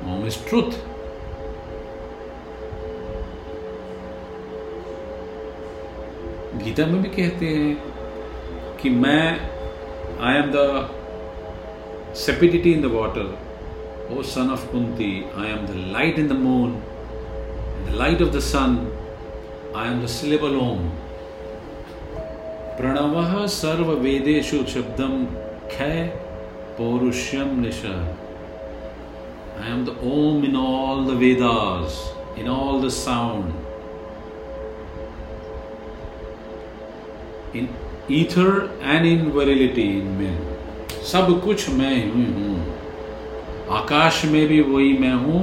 Om is truth. Gita में भी कहते हैं कि मैं I am the sapidity in the water O son of Kunti, I am the light in the moon, the light of the sun, I am the syllable Om. Pranav सर्ववेदेशु शब्दम खय पौरुष्यम निश। I am the Om in all the Vedas in all the sound in ether and in virility in men सब कुछ मैं ही हूँ। आकाश में भी वही मैं हूँ,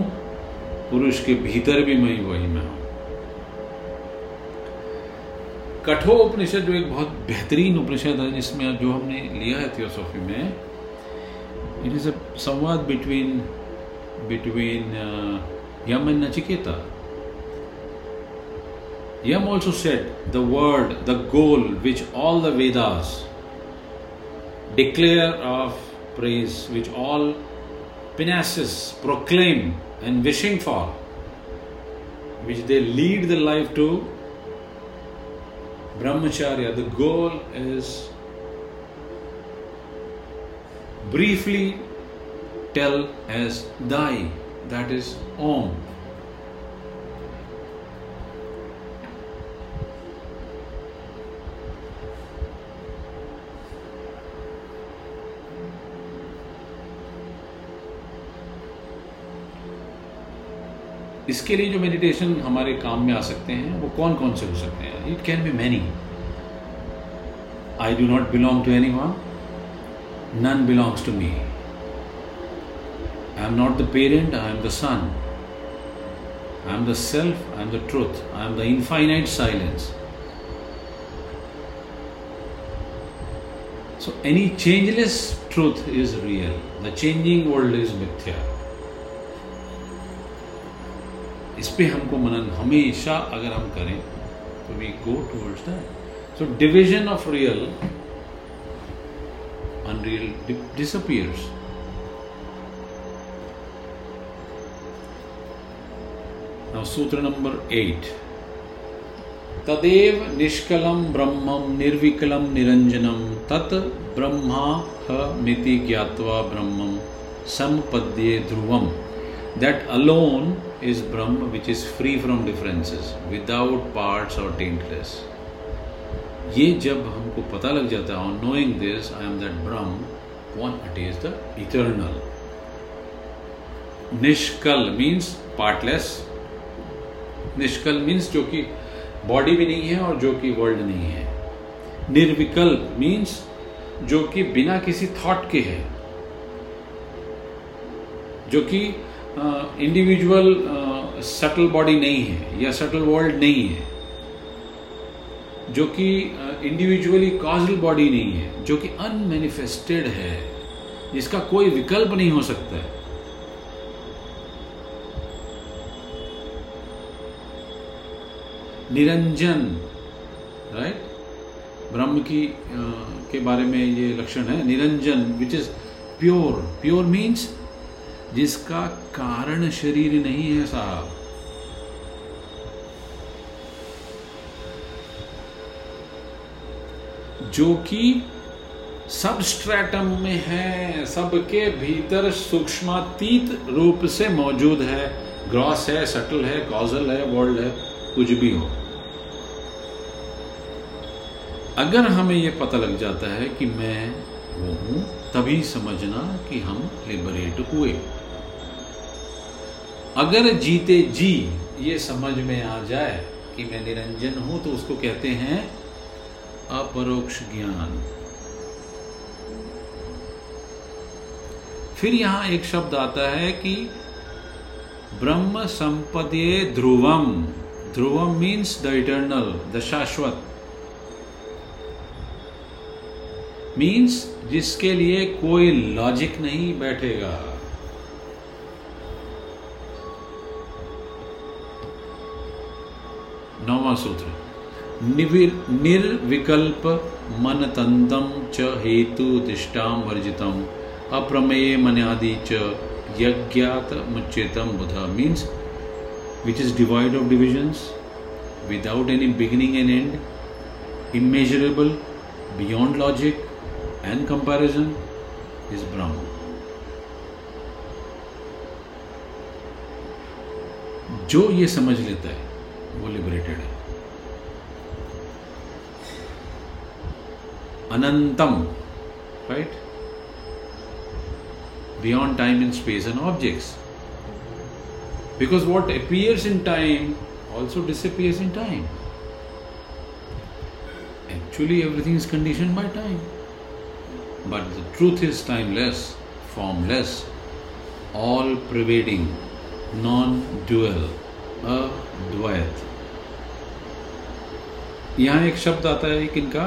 पुरुष के भीतर भी मैं वही मैं हूँ। कठोर उपनिषद जो एक बहुत बेहतरीन उपनिषद है जिसमें जो हमने लिया है थियोसॉफी में it is a samvad between between Yama and Nachiketa. Yama also set the word the goal which all the Vedas declare of praise which all Pinasis proclaim and wishing for, which they lead the life to brahmacharya. The goal is briefly tell as Dai, that is Om. इसके लिए जो meditation हमारे काम में आ सकते हैं वो कौन कौन से हो सकते हैं can be many I do not belong to any one none belongs to me I am not the parent I am the son I am the self I am the truth I am the infinite silence So, any changeless truth is real. The changing world is mithya. इस पर हमको मनन हमेशा अगर हम करें तो we go towards that so division of real unreal disappears sutra number eight तदेव निष्कलम ब्रह्मम निर्विकलम निरंजनम तत् ब्रह्मा मिति ज्ञावा ब्रह्मम संपद्ये ध्रुवम that alone is Brahma, which is free from differences, without parts or taintless. ये जब हमको पता लग जाता है on knowing this I am that Brahm one it is the eternal nishkal means partless nishkal means जो कि बॉडी भी नहीं है और जो कि वर्ल्ड नहीं है. निर्विकल्प मीन्स जो कि बिना किसी थॉट के है. जो कि इंडिविजुअल सटल बॉडी नहीं है या सटल वर्ल्ड नहीं है जो कि इंडिविजुअली कॉजल बॉडी नहीं है जो कि अनमेनिफेस्टेड है जिसका कोई विकल्प नहीं हो सकता है। निरंजन राइट ब्रह्म की आ, के बारे में ये लक्षण है niranjan which is pure pure means जिसका कारण शरीर नहीं है साहब। जो कि सब सबस्ट्रेटम में है, सबके भीतर सूक्ष्मातीत रूप से मौजूद है। ग्रॉस है, सटल है, कॉजल है, वर्ल्ड है, कुछ भी हो। अगर हमें यह पता लग जाता है कि मैं वो हूँ, तभी समझना कि हम लिबरेट हुए। अगर जीते जी, ये समझ में आ जाए कि मैं निरंजन हूँ तो उसको कहते हैं अपरोक्ष ज्ञान। फिर यहाँ एक शब्द आता है कि ब्रह्म संपदे ध्रुवम। ध्रुवम मीन्स द इटर्नल द शाश्वत। मीन्स जिसके लिए कोई लॉजिक नहीं बैठेगा। नौवा सूत्र निर्विकल्प मन तंतम च हेतु दिष्टाम वर्जितम, अप्रमेय मनादि च यज्ञात मुच्चेतम बुध means which is devoid of divisions without any beginning and and immeasurable, beyond logic and comparison, is Brahma. जो ये समझ लेता है वो लिबरेटेड है अनंतम right beyond time and space and objects. Because what appears in time also disappears in time. Actually, everything is conditioned by time. But the truth is timeless, formless, all pervading, non dual, अद्वैत। यहाँ एक शब्द आता है कि इनका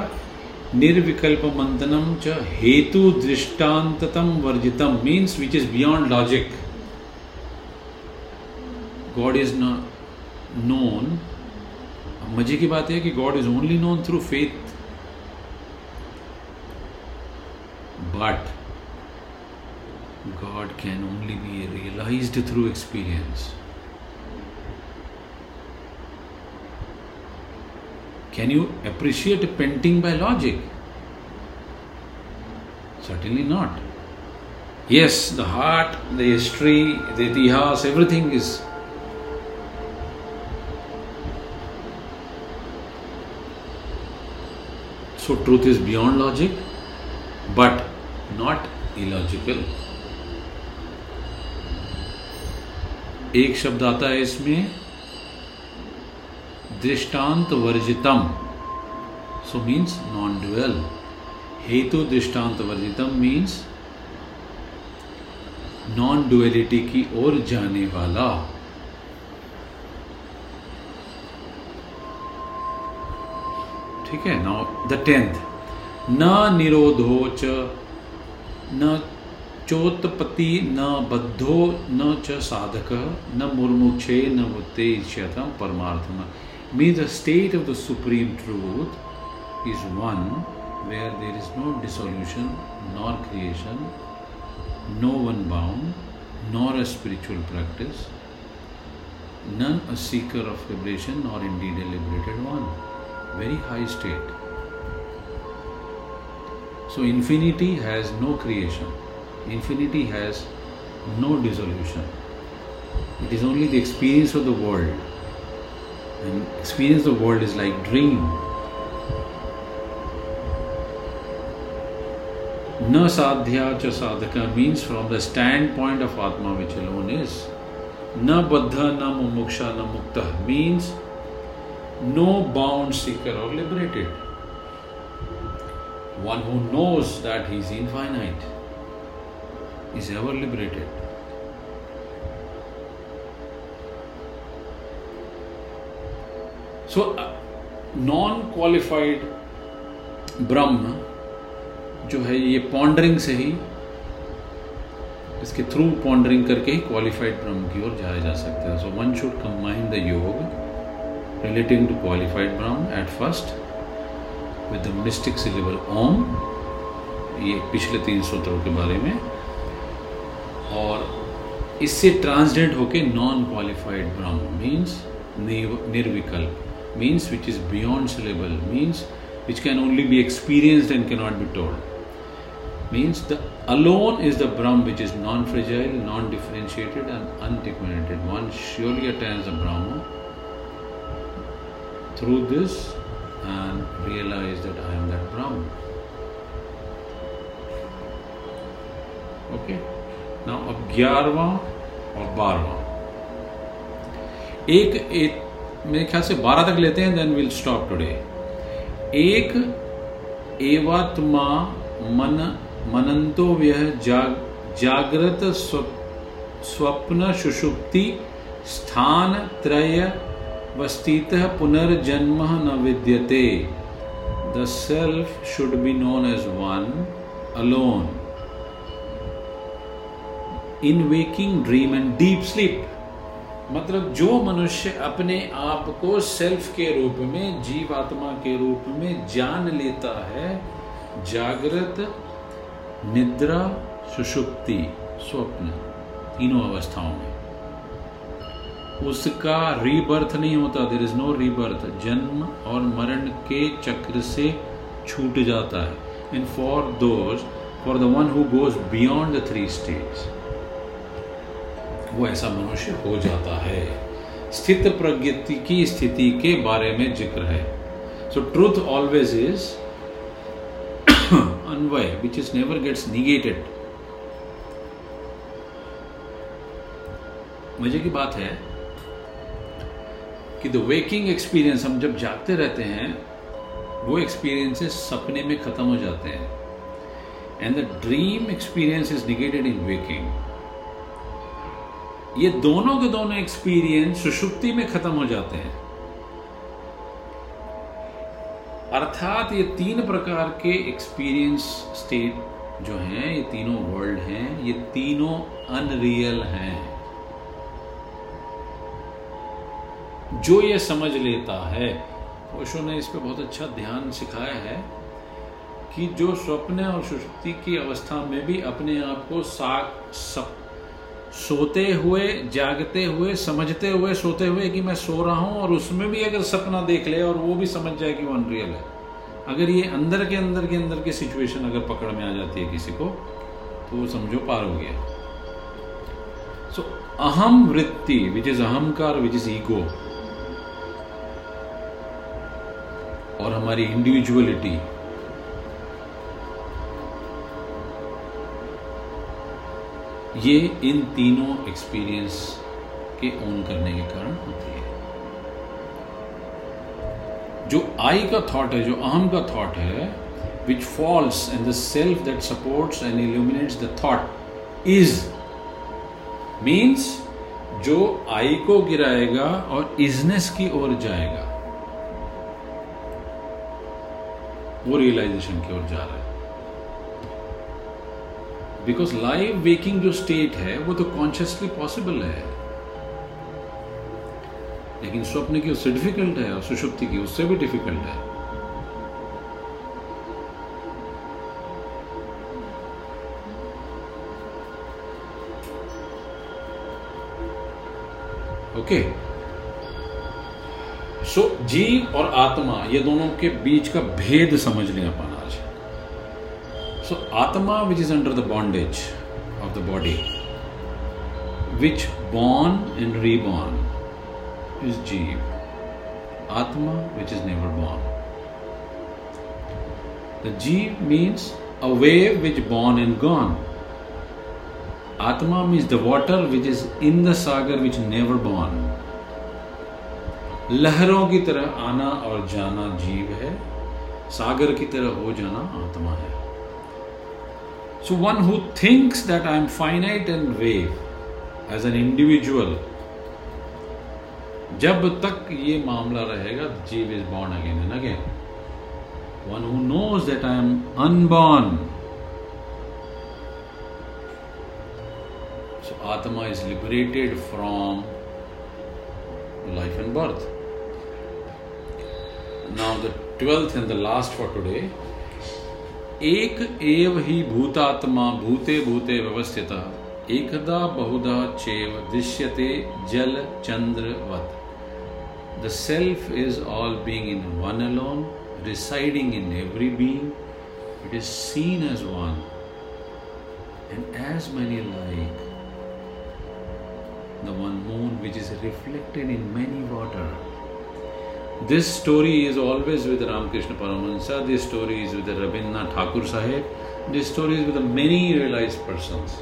निर्विकल्प मंथनम च हेतु दृष्टांततम वर्जितम means which is beyond logic God is known मज़े की बात है कि God is only known through faith but God can only be realized through experience. Can you appreciate a painting by logic? Certainly not. Yes, the heart, the history, the itihas, everything is. So, truth is beyond logic, but not illogical. एक शब्द आता है इसमें दृष्टांत वर्जितम so means non dual हेतु दृष्टांत वर्जितम means non duality की ओर जाने वाला। ठीक है? नाउ द टेंथ न निरोधो च, न चोत्पत्ति, न बद्धो, न च साधक, न मुर्मुक्षे न उत्तेजतम परमार्थम। means the state of the Supreme Truth is one where there is no dissolution nor creation, no one bound, nor a spiritual practice, none a seeker of liberation nor indeed a liberated one. Very high state. So infinity has no creation. Infinity has no dissolution. It is only the experience of the world and experience the world is like dream. Na sadhya cha sadhaka means from the standpoint of Atma which alone is. Na baddha, na mumuksha, na mukta means no bound seeker or liberated. One who knows that he is infinite is ever liberated. So, non qualified Brahm जो है ये pondering से ही इसके through pondering करके ही qualified ब्रह्म की ओर जाया जा सकता है। So one should combine the yoga relating to qualified Brahm at first with the mystic syllable Om ये पिछले तीन सूत्रों के बारे में। और इससे ट्रांसडेंट होके non qualified Brahm means nirvikalpa. Means which is beyond syllable means which can only be experienced and cannot be told. Means the alone is the Brahm which is non fragile, non differentiated, and undifferentiated. One surely attains the Brahma through this and realize that I am that Brahman. Okay now अब ग्यारहवा और बारहवा एक, एक मेरे ख्याल से बारह तक लेते हैं देन विल स्टॉप टुडे एक एवात्मा मन मनंतो व्यह जाग, जागृत स्व, स्वप्न सुषुप्ति स्थान त्रय वस्तित पुनर्जन्म न विद्यते. The self should be known as one alone in waking dream and deep sleep मतलब जो मनुष्य अपने आप को सेल्फ के रूप में, जीवात्मा के रूप में जान लेता है, जागृत, निद्रा, सुषुप्ति, स्वप्न, तीनों अवस्थाओं में। उसका रीबर्थ नहीं होता देर इज़ नो रीबर्थ जन्म और मरण के चक्र से छूट जाता है। And for those for the one who goes beyond the three stage वो ऐसा मनुष्य हो जाता है। स्थित प्रगति की स्थिति के बारे में ज़िक्र है। So truth always is अनवय which is never gets negated मज़े की बात है कि द वेकिंग एक्सपीरियंस हम जब जागते रहते हैं, वो एक्सपीरियंसेस सपने में खत्म हो जाते हैं। And the dream experience is negated in waking ये दोनों के दोनों एक्सपीरियंस सुषुप्ति में खत्म हो जाते हैं। अर्थात ये तीन प्रकार के एक्सपीरियंस स्टेट जो हैं, ये तीनों वर्ल्ड हैं, ये तीनों अनरियल हैं। जो ये समझ लेता है ओशो ने इस पर बहुत अच्छा ध्यान सिखाया है कि जो स्वप्न और सुषुप्ति की अवस्था में भी अपने आप को साक सप सोते हुए, जागते हुए, समझते हुए, सोते हुए कि मैं सो रहा हूँ और उसमें भी अगर सपना देख ले और वो भी समझ जाए कि वो अनरियल है। अगर ये अंदर के अंदर के अंदर की सिचुएशन अगर पकड़ में आ जाती है किसी को तो वो समझो पार हो गया। सो अहम वृत्ति which is ahamkar which is ego और हमारी इंडिविजुअलिटी ये इन तीनों एक्सपीरियंस के ओन करने के कारण होती है। जो आई का थॉट है, जो अहम का थॉट है which false and the self that supports and illuminates the thought is means जो आई को गिराएगा और इजनेस की ओर जाएगा, वो रियलाइजेशन की ओर जा रहा है। बिकॉज़ लाइव वेकिंग जो स्टेट है वो तो कॉन्शियसली पॉसिबल है। लेकिन स्वप्न की उससे डिफ़िकल्ट है और सुषुप्ति की उससे भी डिफ़िकल्ट है। ओके सो जीव और आत्मा ये दोनों के बीच का भेद समझ लें अपन आज So, Atma, which is under the bondage of the body, which born and reborn, is Jeev. Atma, which is never born. The Jeev means a wave which born and gone. Atma means the water which is in the sagar which never born. लहरों की तरह आना और जाना जीव है सागर की तरह हो जाना आत्मा है So, one who thinks that I am finite and vague as an individual, जब तक ये मामला रहेगा jiva is born again and again one who knows that I am unborn so atma is liberated from life and birth. Now, the twelfth and the last for today एक एव ही भूतात्मा भूते भूते व्यवस्थित, एकदा बहुधा चेव दृश्यते जल, चंद्र, वत। The self is all being in one alone residing in every being it is seen as one and as many like the one moon which is reflected in many water This story is always with Ramakrishna Paramahansa, this story is with Rabindranath Thakur Sahib, this story is with many realized persons.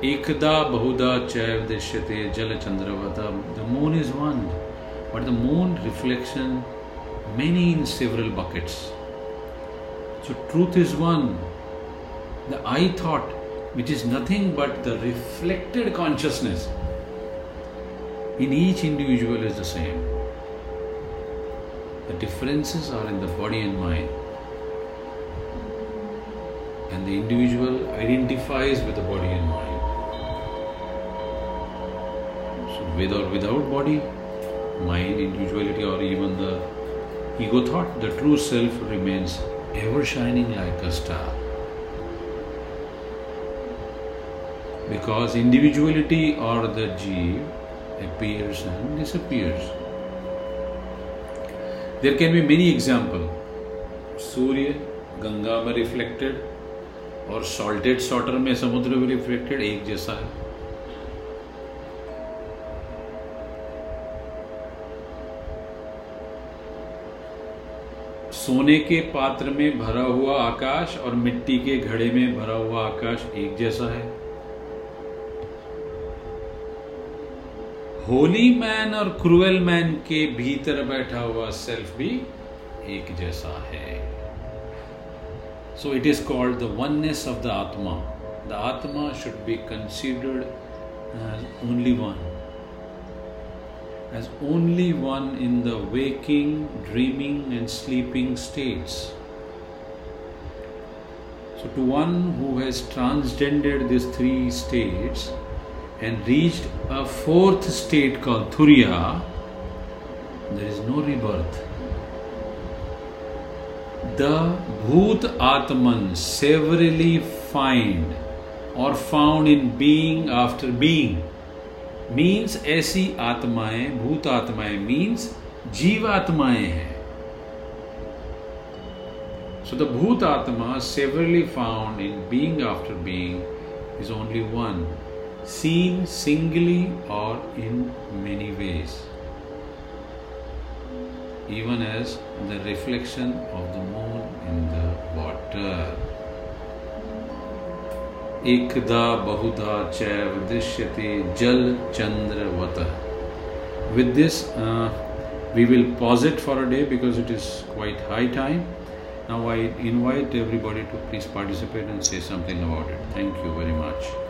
Ekada Bahuda Chaiv Dishyate Jala. The moon is one, but the moon reflection many in several buckets. So truth is one. The I thought, which is nothing but the reflected consciousness, in each individual is the same. The differences are in the body and mind. And the individual identifies with the body and mind. So, with or without body, mind, individuality, or even the ego thought, the true self remains ever shining like a star. Because individuality or the jeev appears and disappears. There can be many examples. सूर्य गंगा में reflected और salted सॉटर में समुद्र में reflected एक जैसा है सोने के पात्र में भरा हुआ आकाश और मिट्टी के घड़े में भरा हुआ आकाश एक जैसा है होली मैन और क्रूएल मैन के भीतर बैठा हुआ सेल्फ भी एक जैसा है। So it is called the oneness of the atma. The atma should be considered as only one as only one in the waking dreaming and sleeping states so to one who has transcended this three states and reached a fourth state called Thuriya, there is no rebirth. The Bhut Atman severally find or found in being after being means ऐसी आत्माएँ भूत आत्माएँ means जीवात्माएँ हैं so the bhuta atma severally found in being after being is only one seen singly or in many ways, even as the reflection of the moon in the water. एकदा बहुधा चैव दृश्यते जल चंद्रवत with this uh, we will pause it for a day because it is quite high time now i invite everybody to please participate and say something about it thank you very much